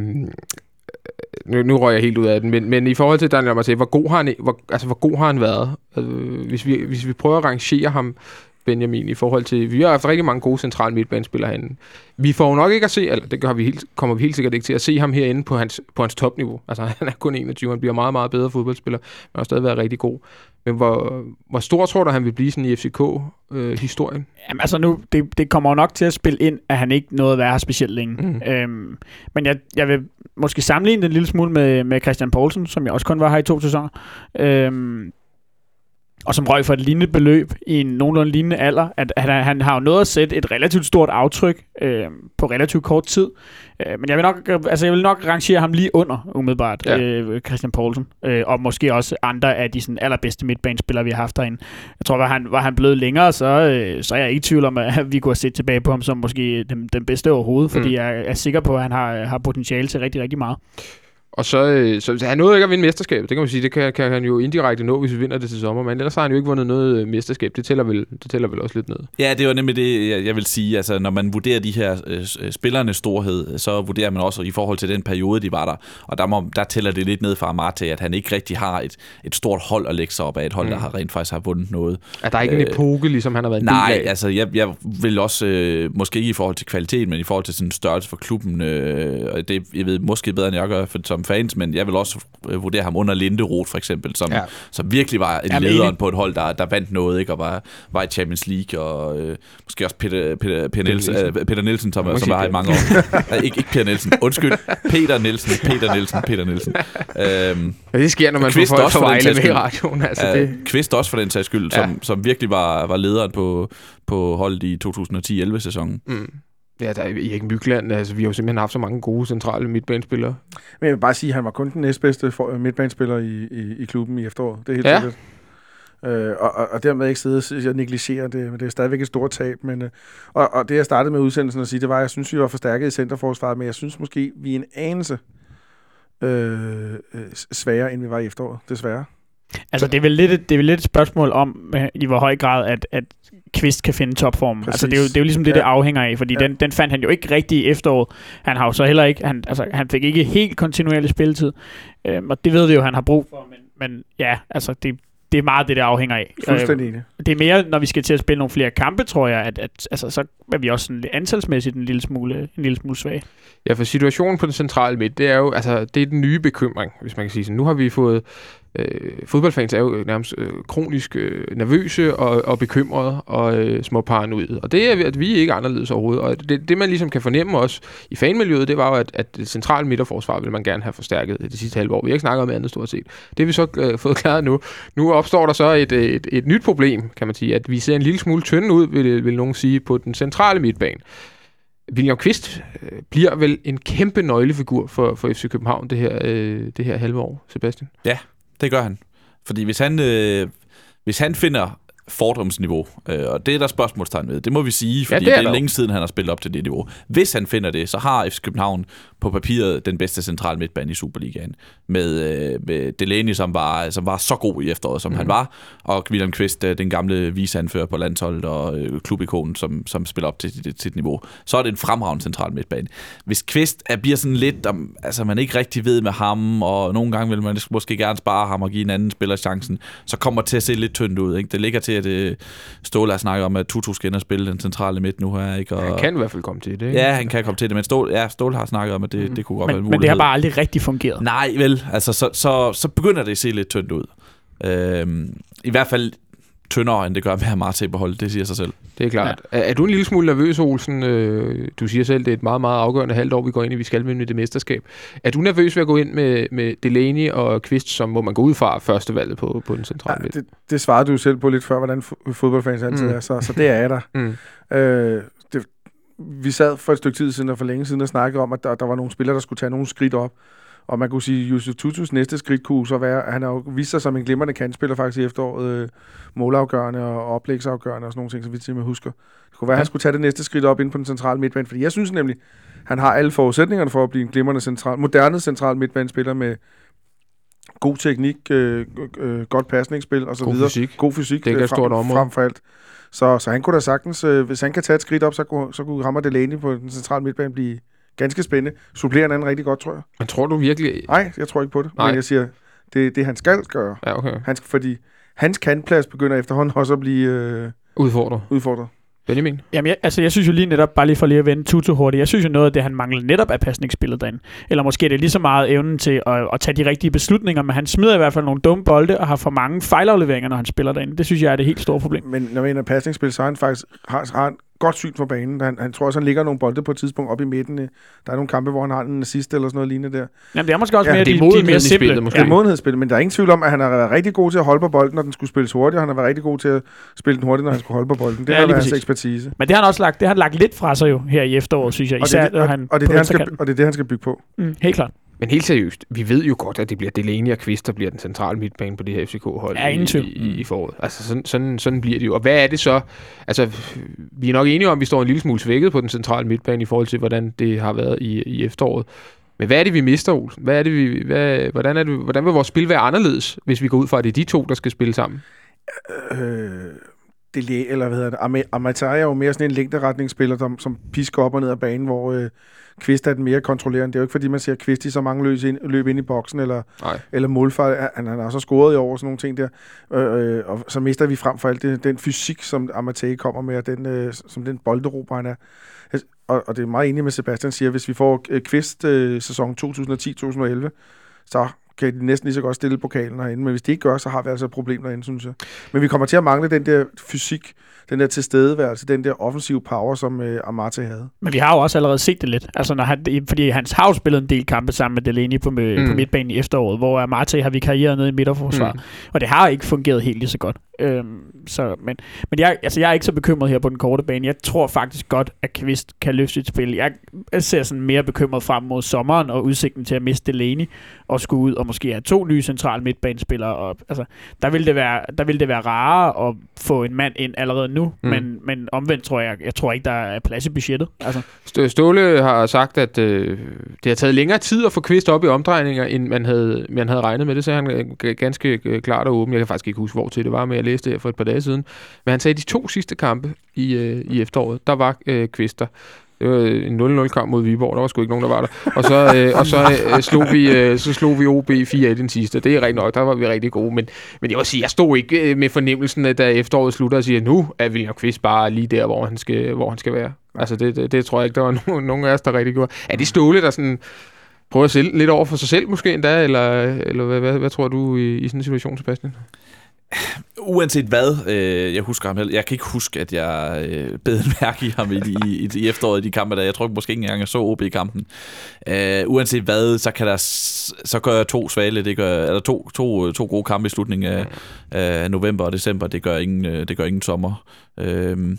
nu, nu røg jeg helt ud af den, men, men i forhold til Daniel Amartey, hvor god har han, hvor, altså, hvor god har han været? Øh, hvis, vi, hvis vi prøver at rangere ham, Benjamin, i forhold til... Vi har haft rigtig mange gode centrale midtbanespillere herinde. Vi får jo nok ikke at se, eller det gør vi helt, kommer vi helt sikkert ikke til at se ham herinde på hans, på hans topniveau. Altså, han er kun 21, han bliver meget, meget bedre fodboldspiller, men har stadig været rigtig god. Men hvor, hvor stor tror du, han vil blive sådan i FCK-historien? Jamen, altså nu, det, det kommer jo nok til at spille ind, at han ikke nåede at være her specielt længe. Mhm. Øhm, men jeg, jeg vil måske sammenligne det en lille smule med, med Christian Poulsen, som jeg også kun var her i to sæsoner. Øhm, og som røg for et lignende beløb i en nogenlunde lignende alder, at, han, han har jo nået at sætte et relativt stort aftryk øh, på relativt kort tid. Øh, men jeg vil, nok, altså jeg vil nok rangere ham lige under, umiddelbart, Ja. øh, Christian Poulsen. Øh, og måske også andre af de sådan, allerbedste midtbanespillere, vi har haft derinde. Jeg tror, var han, var han blevet længere, så, øh, så er jeg ikke i tvivl om, at vi kunne have set tilbage på ham som måske den, den bedste overhovedet, fordi mm. jeg er sikker på, at han har, har potentiale til rigtig, rigtig meget. Og så, øh, så, så han nåede ikke at vinde mesterskabet. Det kan man sige, det kan, kan han jo indirekte nå, hvis vi vinder det til sommer. Men ellers har han jo ikke vundet noget øh, mesterskab. Det tæller vel, det tæller vel også lidt ned. Ja, det var nemlig det, jeg, jeg vil sige. Altså, når man vurderer de her øh, øh, spillernes storhed, så vurderer man også i forhold til den periode, de var der. Og der, må, der tæller det lidt ned for Amarte, at han ikke rigtig har et, et stort hold at lægge sig op af. Et hold, mm. der har rent faktisk har vundet noget. Er der ikke en Øh, epoke, ligesom han har været en Nej, del af? altså jeg, jeg vil også, øh, måske ikke i forhold til kvalitet, men i forhold til sådan størrelse for klubben, øh, og det jeg ved måske bedre end jeg gør for, som fans, men jeg vil også øh, vurdere ham under Linderoth for eksempel, som, Ja. som virkelig var en Jamen, lederen på et hold, der, der vandt noget, ikke, og var, var i Champions League, og øh, måske også Peter, Peter, Peter, Nielsen, øh, Peter Nielsen, som, som var her i mange år. Nej, ikke, ikke Peter Nielsen, undskyld, Peter Nielsen, Peter Nielsen, Peter Nielsen. Øhm, Ja, det sker, når man Kvist får folk også fra Vejle med i radioen. Altså, det, Kvist også for den sags skyld, som, Ja. som virkelig var, var lederen på, på holdet i 2010-11-sæsonen. mm. Ja, der er Erik Mykland. Altså, vi har jo simpelthen haft så mange gode centrale midtbanespillere. Men jeg vil bare sige, at han var kun den næstbedste for- midtbanespiller i, i, i klubben i efteråret. Det er helt Ja. sikkert. Øh, og, og, og dermed ikke sidde og sige, at jeg negligerer det, men det er stadigvæk et stort tab. Men, øh, og, og det, jeg startede med udsendelsen at sige, det var, at jeg synes, vi var forstærket i centerforsvaret, men jeg synes måske, vi er en anelse øh, øh, sværere, end vi var i efteråret, desværre. Altså, det er vel lidt et, det er vel lidt et spørgsmål om, øh, i hvor høj grad, at, at Kvist kan finde topformen. Præcis. Altså, det er, jo, det er jo ligesom det, Ja. det afhænger af, fordi Ja. den, den fandt han jo ikke rigtig i efteråret. Han har jo så heller ikke, han, altså, han fik ikke helt kontinuerlig spilletid, øhm, og det ved vi jo, han har brug for, men, men ja, altså, det, det er meget det, det afhænger af. Fuldstændig. Øh, det er mere, når vi skal til at spille nogle flere kampe, tror jeg, at, at altså, så er vi også sådan lidt antalsmæssigt en lille smule, en lille smule svage. Ja, for situationen på den centrale midt, det er jo altså, det er den nye bekymring, hvis man kan sige sådan. Nu har vi fået, øh, fodboldfans er jo nærmest øh, kronisk øh, nervøse og, og bekymrede og øh, små paranoide. Og det er at vi er ikke anderledes overhovedet. Og det, det, man ligesom kan fornemme også i fanmiljøet, det var jo, at, at det centrale midterforsvar vil man gerne have forstærket det sidste halve år. Vi har ikke snakket om andet stort set. Det har vi så øh, fået klaret nu. Nu opstår der så et, øh, et, et nyt problem, kan man sige, at vi ser en lille smule tynde ud, vil, vil nogen sige, på den centrale midtbane. William Kvist øh, bliver vel en kæmpe nøglefigur for, for FC København det her, øh, det her halve år, Sebastian. Ja, det gør han. Fordi hvis han, øh, hvis han finder fordrumsniveau, øh, og det er der spørgsmålstegn ved, det må vi sige, fordi det er det er længe siden, han har spillet op til det niveau. Hvis han finder det, så har FC København på papiret den bedste central midtbane i Superligaen, med, øh, med Delaney, som var, som var så god i efteråret, som mm. han var, og William Kvist, øh, den gamle viseanfører på landsholdet, og øh, klubikonen, som, som spiller op til sit, sit niveau. Så er det en fremragende central midtbane. Hvis Kvist er, bliver sådan lidt, om, altså man ikke rigtig ved med ham, og nogle gange vil man måske gerne spare ham og give en anden spiller chancen, så kommer det til at se lidt tyndt ud. Ikke? Det ligger til, at øh, Ståle har snakket om, at Tutu skal ind og spille den centrale midt nu her. Ikke? Og, Han kan i hvert fald komme til det, ikke? Ja, han kan komme til det, men Ståle, ja, Ståle har snakket om, at det, det kunne godt være en Men, mulighed. men det har bare aldrig rigtig fungeret. Nej, vel. Altså, så, så, så begynder det at se lidt tyndt ud. Øhm, I hvert fald tyndere, end det gør med at Marte på holdet. Det siger sig selv. Det er klart. Ja. Er, er du en lille smule nervøs, Olsen? Øh, du siger selv, det er et meget, meget afgørende halvt år, vi går ind i. Vi skal vinde det mesterskab. Er du nervøs ved at gå ind med, med Delaney og Kvist, som må man gå ud fra første valget på, på den centrale Ja, det, det svarede du jo selv på lidt før, hvordan fo- fodboldfans altid mm. er, så, så det er jeg der. Mm. Øh, det, vi sad for et stykke tid siden og for længe siden og snakkede om, at der, der var nogle spillere, der skulle tage nogle skridt op. Og man kunne sige, at Yusuf Tutus næste skridt kunne så være, at han har jo vist sig som en glimrende kantspiller faktisk i efteråret, øh, målafgørende og oplægsafgørende og sådan nogle ting, så vidt jeg husker. Det kunne være, at han skulle tage det næste skridt op ind på den centrale midtbane, fordi jeg synes nemlig, han har alle forudsætningerne for at blive en glimrende central, moderne central midtbanespiller med god teknik, øh, øh, godt pasningsspil og så God videre. fysik. God fysik. Det er øh, et stort område. frem for alt. Så, så han kunne da sagtens, øh, hvis han kan tage et skridt op, så kunne, så kunne Rammer Delaney på den centrale midtbane blive ganske spændende. Supplerer hinanden rigtig godt, tror jeg. Men tror du virkelig... Nej, jeg tror ikke på det. Nej. Men jeg siger, det, det han skal gøre. Ja, okay. Han skal, fordi hans kantplads begynder efterhånden også at blive øh, Udfordrer. udfordret. Benjamin? Jamen, jeg, altså, jeg synes jo lige netop, bare lige for lige at vende Tutu hurtigt, jeg synes jo noget af det, han mangler netop er pasningsspillet derinde. Eller måske er det lige så meget evnen til at, at tage de rigtige beslutninger, men han smider i hvert fald nogle dumme bolde og har for mange fejlafleveringer, når han spiller derinde. Det synes jeg er det helt store problem. Men når vi er pasningsspil, så har han faktisk har, har han godt syn for banen. Han, han tror også, han ligger nogle bolde på et tidspunkt op i midten. Der er nogle kampe, hvor han har en assist eller sådan noget lignende der. Jamen, det er måske også Ja, mere, det er de, de mere simple. spillet måske. Det er modenhedsspil, men der er ingen tvivl om, at han har været rigtig god til at holde på bolden, når den skulle spilles hurtigt, og han har været rigtig god til at spille den hurtigt, når han skulle holde på bolden. Det Ja, har været hans ekspertise. Men det har han også lagt, det har han lagt lidt fra sig jo her i efteråret, synes jeg. Og det, Især, er det, og, han og, det det, han skal, og det er det, han skal bygge på. Mm, helt klart. Men helt seriøst, vi ved jo godt, at det bliver Delaney og Kvist, der bliver den centrale midtbane på det her FCK-hold Ja, i, i, i foråret. Altså, sådan, sådan, sådan bliver det jo. Og hvad er det så? Altså, vi er nok enige om, at vi står en lille smule svækket på den centrale midtbane i forhold til, hvordan det har været i, i efteråret. Men hvad er det, vi mister, Olsen? Hvad er det, vi, hvad, hvordan, er det, hvordan vil vores spil være anderledes, hvis vi går ud fra, at det er de to, der skal spille sammen? Øh, Delay, eller hvad hedder det, Ama- Amatai er jo mere sådan en længderetningsspiller, som, som pisker op og ned af banen, hvor øh, Kvist er den mere kontrollerende. Det er jo ikke, fordi man ser Kvist i så mange løs ind, løb ind i boksen, eller, Nej. eller målfejl. Han, han har så scoret i og sådan nogle ting der. Øh, øh, og så mister vi frem for alt det, den fysik, som Amatai kommer med, og den, øh, som den bolderober, han er. Og, og det er meget enig med Sebastian siger, hvis vi får øh, Kvist øh, sæson 2010-2011, så kan de næsten lige så godt stille pokalen herinde. Men hvis de ikke gør, så har vi altså et problem derinde, synes jeg. Men vi kommer til at mangle den der fysik, den der tilstedeværelse, den der offensive power, som øh, Amate havde. Men vi har jo også allerede set det lidt. Altså, når han, fordi Hans har jo spillet en del kampe sammen med Delaney på, med, Mm. mm. på midtbanen i efteråret, hvor Amate har vikarieret nede i midterforsvar. Mm. Og det har ikke fungeret helt lige så godt. Øhm, så, men men jeg, altså, jeg er ikke så bekymret her på den korte bane. Jeg tror faktisk godt, at Kvist kan løfte sit spil. Jeg, jeg ser sådan mere bekymret frem mod sommeren og udsigten til at miste Delaney og skulle ud og måske have to nye centrale midtbanespillere. Og, altså, der, vil det være, der vil det være rarere at få en mand ind allerede nu, Mm. men, men omvendt tror jeg, jeg tror ikke, der er plads i budgettet. Altså. Stå- Ståle har sagt, at øh, det har taget længere tid at få Kvist op i omdrejninger, end man havde, man havde regnet med. Det sagde han øh, ganske øh, klart og åbent. Jeg kan faktisk ikke huske, hvor til det var, men jeg læste det her for et par dage siden. Men han sagde, at de to sidste kampe i, øh, i efteråret, der var øh, Kvist der. Det var en 0-0 kamp mod Viborg. Der var sgu ikke nogen, der var der. Og så, øh, og så, øh, slog, vi, øh, så slog vi OB 4-1 den sidste. Det er rigtigt nok. Der var vi rigtig gode. Men, men jeg vil sige, jeg stod ikke øh, med fornemmelsen, at da efteråret slutter og siger, nu er William Kvist bare lige der, hvor han skal, hvor han skal være. Altså, det, det, det tror jeg ikke, der var nogen, nogen af os, der rigtig gjorde. Er det Ståle, der sådan prøver at sælge lidt over for sig selv måske endda? Eller, eller hvad, hvad, hvad tror du i, i sådan en situation, Sebastian? Uanset hvad, øh, jeg husker ham heller. Jeg kan ikke huske, at jeg øh, bed en mærke i ham i, i, i, i efteråret i de kampe der. Jeg tror måske ikke engang, jeg så OB-kampen. Øh, uanset hvad, så kan der så gør jeg to svale, det gør, eller to, to, øh, to gode kampe i slutningen af, af november og december. Det gør ingen, øh, det gør ingen sommer. Øh,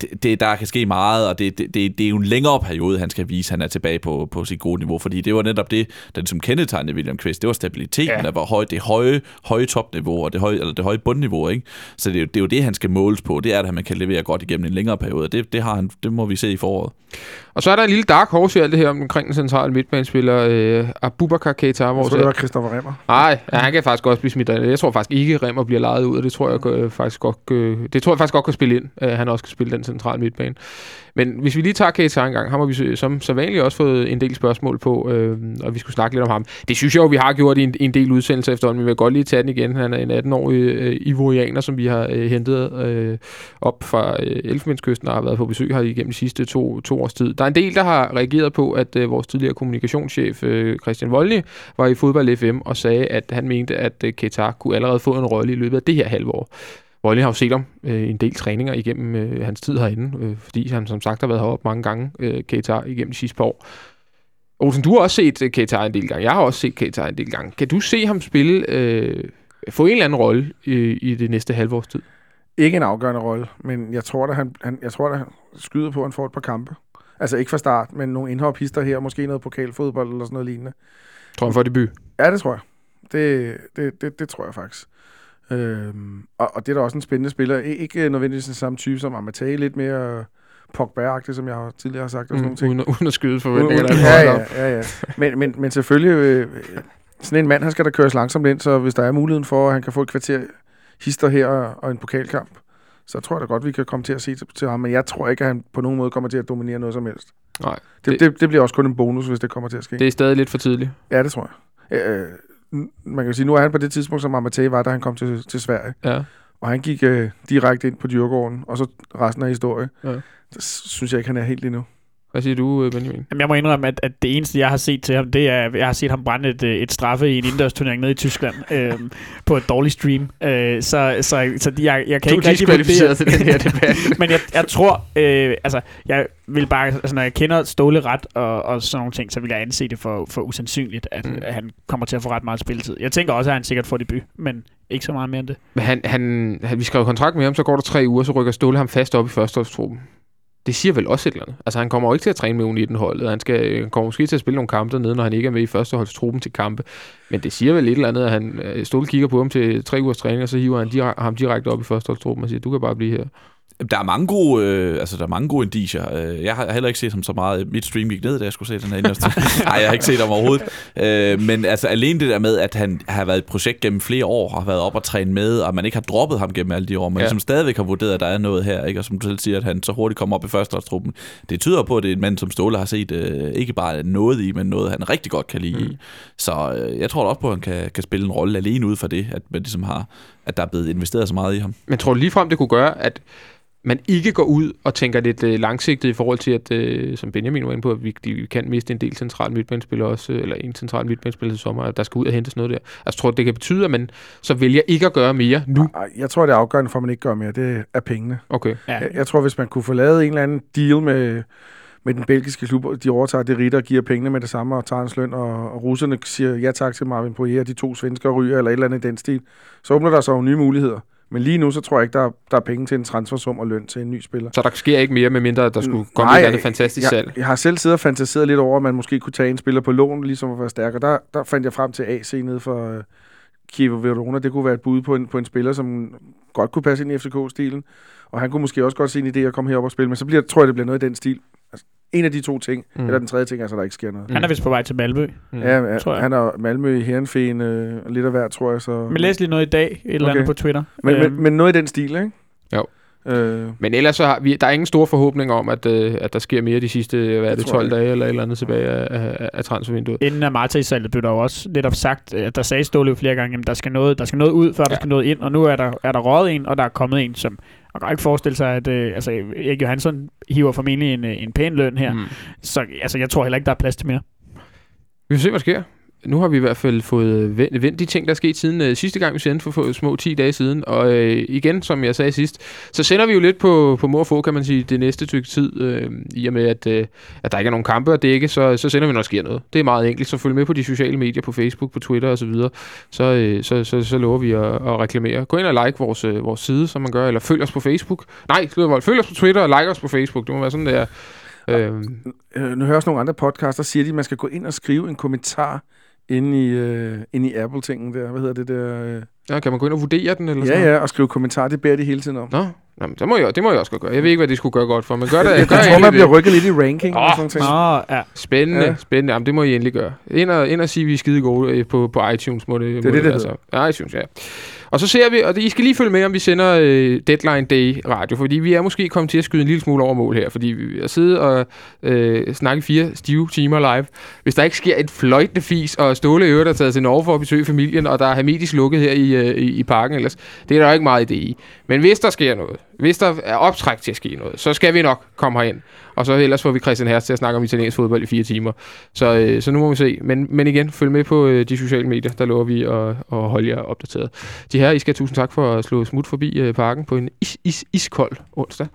det, det, der kan ske meget, og det, det, det, det er jo en længere periode, han skal vise, at han er tilbage på, på sit gode niveau, fordi det var netop det, den som kendetegnede William Kvist, det var stabiliteten, Ja. der var høj, det høje, høje topniveau, og det høje, eller det høje bundniveau, ikke? Så det, er jo- det er jo det, han skal måles på, det er, at man kan levere godt igennem en længere periode, det, det, har han, det må vi se i foråret. Og så er der en lille dark horse i alt det her omkring den centrale midtbanespiller, øh, Abubakar Keita, Jeg hvor tror, det var Christoffer Remmer. Nej, ja, han kan faktisk også blive smidt af. Jeg tror faktisk ikke, Remmer bliver lejet ud, og det tror jeg øh, faktisk godt, øh, det tror jeg faktisk godt kan spille ind. Øh, han også kan spille den centrale midtbane. Men hvis vi lige tager Keita en gang, ham har vi som så vanligt også fået en del spørgsmål på, øh, og vi skulle snakke lidt om ham. Det synes jeg jo, vi har gjort i en, en del udsendelser efterhånden, men vi vil godt lige tage den igen. Han er en 18-årig øh, ivorianer, som vi har øh, hentet øh, op fra øh, Elfenbenskysten og har været på besøg her igennem de sidste to, to års tid. Der er en del, der har reageret på, at øh, vores tidligere kommunikationschef øh, Christian Voldny var i Fodbold FM og sagde, at han mente, at øh, Keita kunne allerede få en rolle i løbet af det her halvår. Voldny har jo set om øh, en del træninger igennem øh, hans tid herinde, øh, fordi han som sagt har været heroppe mange gange, øh, Keita, igennem de sidste par år. Olsen, du har også set øh, Keita en del gange. Jeg har også set Keita en del gange. Kan du se ham spille, øh, få en eller anden rolle i, i det næste halvårs tid? Ikke en afgørende rolle, men jeg tror, at han, han, jeg tror, at han skyder på, at han får et par kampe. Altså ikke fra start, men nogle indhophister her, måske noget pokalfodbold eller sådan noget lignende. Tror han får debut. Ja, det tror jeg. Det, det, det, det tror jeg faktisk. Øhm, og, og det er da også en spændende spiller. Ikke nødvendigvis den samme type som Amatei, lidt mere pogba som jeg har tidligere har sagt, og sådan Mm, ting. uden, uden at skyde forventningerne. uden- Ja, ja, ja, ja. Men, men, men selvfølgelig, øh, sådan en mand, han skal da køres langsomt ind, så hvis der er muligheden for, at han kan få et kvarter hister her og en pokalkamp, så tror jeg da godt, vi kan komme til at se til, til ham. Men jeg tror ikke, at han på nogen måde kommer til at dominere noget som helst. Nej, Det, Det- det, det, bliver også kun en bonus, hvis det kommer til at ske. det er stadig lidt for tidligt. Ja, det tror jeg. Øh, man kan sige, nu er han på det tidspunkt, som Amatei var, da han kom til, til Sverige. Ja. Og han gik øh, direkte ind på dyrgården, og så resten af historie. Ja. Så synes jeg ikke, han er helt endnu. Hvad siger du, øh, Benjamin? Jamen, jeg må indrømme, at, at det eneste, jeg har set til ham, det er, at jeg har set ham brænde et, øh, et straffe i en indendørsturnering nede i Tyskland øh, på et dårligt stream. Øh, så så, så jeg, jeg kan Du ikke rigtig diskvalificeret til vurdere- den her debat. Men jeg, jeg tror, øh, altså, jeg vil bare, altså, når jeg kender Ståle ret og, og sådan nogle ting, så vil jeg anse det for, for usandsynligt, at, mm. at han kommer til at få ret meget spilletid. Jeg tænker også, at han sikkert får debut, men ikke så meget mere end det. Men han, han, han, vi skrev kontrakt med ham, så går der tre uger, så rykker Ståle ham fast op i førsteholdstruppen. Det siger vel også et eller andet. Altså, han kommer jo ikke til at træne med U19-holdet. Han, skal, han kommer måske til at spille nogle kampe dernede, når han ikke er med i førsteholdstruppen til kampe. Men det siger vel et eller andet, at han, øh, Stol kigger på ham til tre ugers træning, og så hiver han direk- ham direkte op i førsteholdstruppen og siger, du kan bare blive her. Der er mange gode, øh, altså der er mange gode indicier. Øh, jeg har heller ikke set ham så meget. Mit stream gik ned, da jeg skulle se den her inderste. Nej, jeg har ikke set ham overhovedet. Øh, men altså alene det der med, at han har været et projekt gennem flere år, har været op og træne med, og man ikke har droppet ham gennem alle de år, men Ja. ligesom stadigvæk har vurderet, at der er noget her, ikke? og som du selv siger, at han så hurtigt kommer op i førsteholdstruppen. Det tyder på, at det er en mand, som Ståle har set øh, ikke bare noget i, men noget, han rigtig godt kan lide. Mm. Så øh, jeg tror da også på, at han kan, kan spille en rolle alene ud for det, at, man ligesom har, at der er blevet investeret så meget i ham. Men tror du ligefrem, det kunne gøre, at man ikke går ud og tænker lidt øh, langsigtet i forhold til, at, øh, som Benjamin var inde på, at vi, de, vi kan miste en del central midtbanespiller også, øh, eller en central midtbanespiller til sommer, at der skal ud og hentes noget der. Altså tror du, det kan betyde, at man så vælger ikke at gøre mere nu? Jeg tror, det er afgørende for, at man ikke gør mere. Det er pengene. Okay. Ja. Jeg, jeg tror, hvis man kunne få lavet en eller anden deal med, med den belgiske klub, og de overtager det ritter og giver pengene med det samme og tager hans løn, og, og russerne siger ja tak til Marvin Poirier, de to svensker ryger, eller et eller andet i den stil, så åbner der sig jo nye muligheder. Men lige nu, så tror jeg ikke, der er, der er penge til en transfersum og løn til en ny spiller. Så der sker ikke mere, medmindre at der skulle komme Nej, et eller andet fantastisk salg. Jeg, jeg har selv siddet og fantaseret lidt over, at man måske kunne tage en spiller på lån, ligesom at være stærkere. Der, der fandt jeg frem til AC nede for uh, Kiev Verona. Det kunne være et bud på en, på en spiller, som godt kunne passe ind i FCK-stilen. Og han kunne måske også godt se en idé at komme herop og spille, men så bliver, tror jeg, det bliver noget i den stil. En af de to ting, Mm. eller den tredje ting, altså der ikke sker noget. Mm. Han er vist på vej til Malmø. Mm. Mm. Ja, tror jeg. han er Malmø i Herrenfeen, øh, lidt af hver, tror jeg. Så. Men læs lige noget i dag, et eller andet Okay. på Twitter. men, Øhm, men, men noget i den stil, ikke? Jo. Øh, Men ellers så har vi, der er ingen store forhåbninger om, at, øh, at der sker mere de sidste hvad er Det det, tror 12 jeg dage eller et eller andet tilbage af, af, af transfervinduet. Inden af Marta-salget blev der jo også netop sagt, at der sagde Ståle flere gange, at der skal noget, der skal noget ud, før ja. Ja. der skal noget ind, og nu er der, er der røget en, og der er kommet en, som man kan ikke forestille sig, at øh, altså, Erik Johansson hiver formentlig en, øh, en pæn løn her. Mm. Så altså, jeg tror heller ikke, der er plads til mere. Vi får se, hvad der sker. Nu har vi i hvert fald fået vendt, vendt de ting, der er sket siden øh, sidste gang, vi sendte for, for små 10 dage siden. Og øh, igen, som jeg sagde sidst, så sender vi jo lidt på, på mor og få, kan man sige, det næste stykke tid. Øh, I og med, at, øh, at der ikke er nogen kampe at dække, så, så sender vi, når der sker noget. Det er meget enkelt, så følg med på de sociale medier, på Facebook, på Twitter osv. Så, så, øh, så, så, så lover vi at, at reklamere. Gå ind og like vores, øh, vores side, som man gør, eller følg os på Facebook. Nej, følg os på Twitter og like os på Facebook. Det må være sådan, det er. Øh, øh, nu hører jeg også nogle andre podcaster, siger de, at man skal gå ind og skrive en kommentar inde i, øh, inde i Apple-tingen der. Hvad hedder det der? Øh? ja, kan man gå ind og vurdere den? Eller sådan Ja, noget? ja, og skrive kommentar, det beder de hele tiden om. Nå, Jamen, det, må jeg, det må jeg også godt gøre. Jeg ved ikke, hvad det skulle gøre godt for, men gør det. Jeg, gør jeg tror, man bliver det. rykket lidt i ranking og Åh, sådan ting. Nå, ja. Spændende, Ja. ja. spændende. Jamen, det må I endelig gøre. Ind og, ind og sige, at vi er skide gode øh, på, på iTunes. Må det, Det er må det, det altså. Ja, iTunes, ja. Og så ser vi, og I skal lige følge med, om vi sender øh, Deadline Day radio, fordi vi er måske kommet til at skyde en lille smule over mål her, fordi vi har siddet og øh, snakket fire stive timer live. Hvis der ikke sker et fløjtende fis, og Ståle Øre, der er taget til Norge for at besøge familien, og der er hermetisk lukket her i, øh, i, i parken ellers, det er der jo ikke meget idé i. Men hvis der sker noget, hvis der er optræk til at ske noget, så skal vi nok komme herind. Og så ellers får vi Christian Hertz til at snakke om italiensk fodbold i fire timer. Så, øh, så nu må vi se. Men, men igen, følg med på øh, de sociale medier. Der lover vi at, at holde jer opdateret. De her, I skal tusind tak for at slå smut forbi øh, parken på en is, is, iskold onsdag.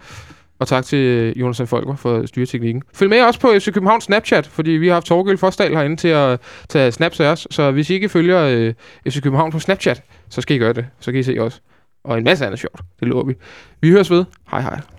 Og tak til øh, Jonas Folker for styreteknikken. Følg med også på FC København Snapchat, fordi vi har haft Torgild Forsdal herinde til at tage snaps af os. Så hvis I ikke følger øh, FC København på Snapchat, så skal I gøre det. Så kan I se os. Og en masse andet sjovt. Det lover vi. Vi høres ved. Hej hej.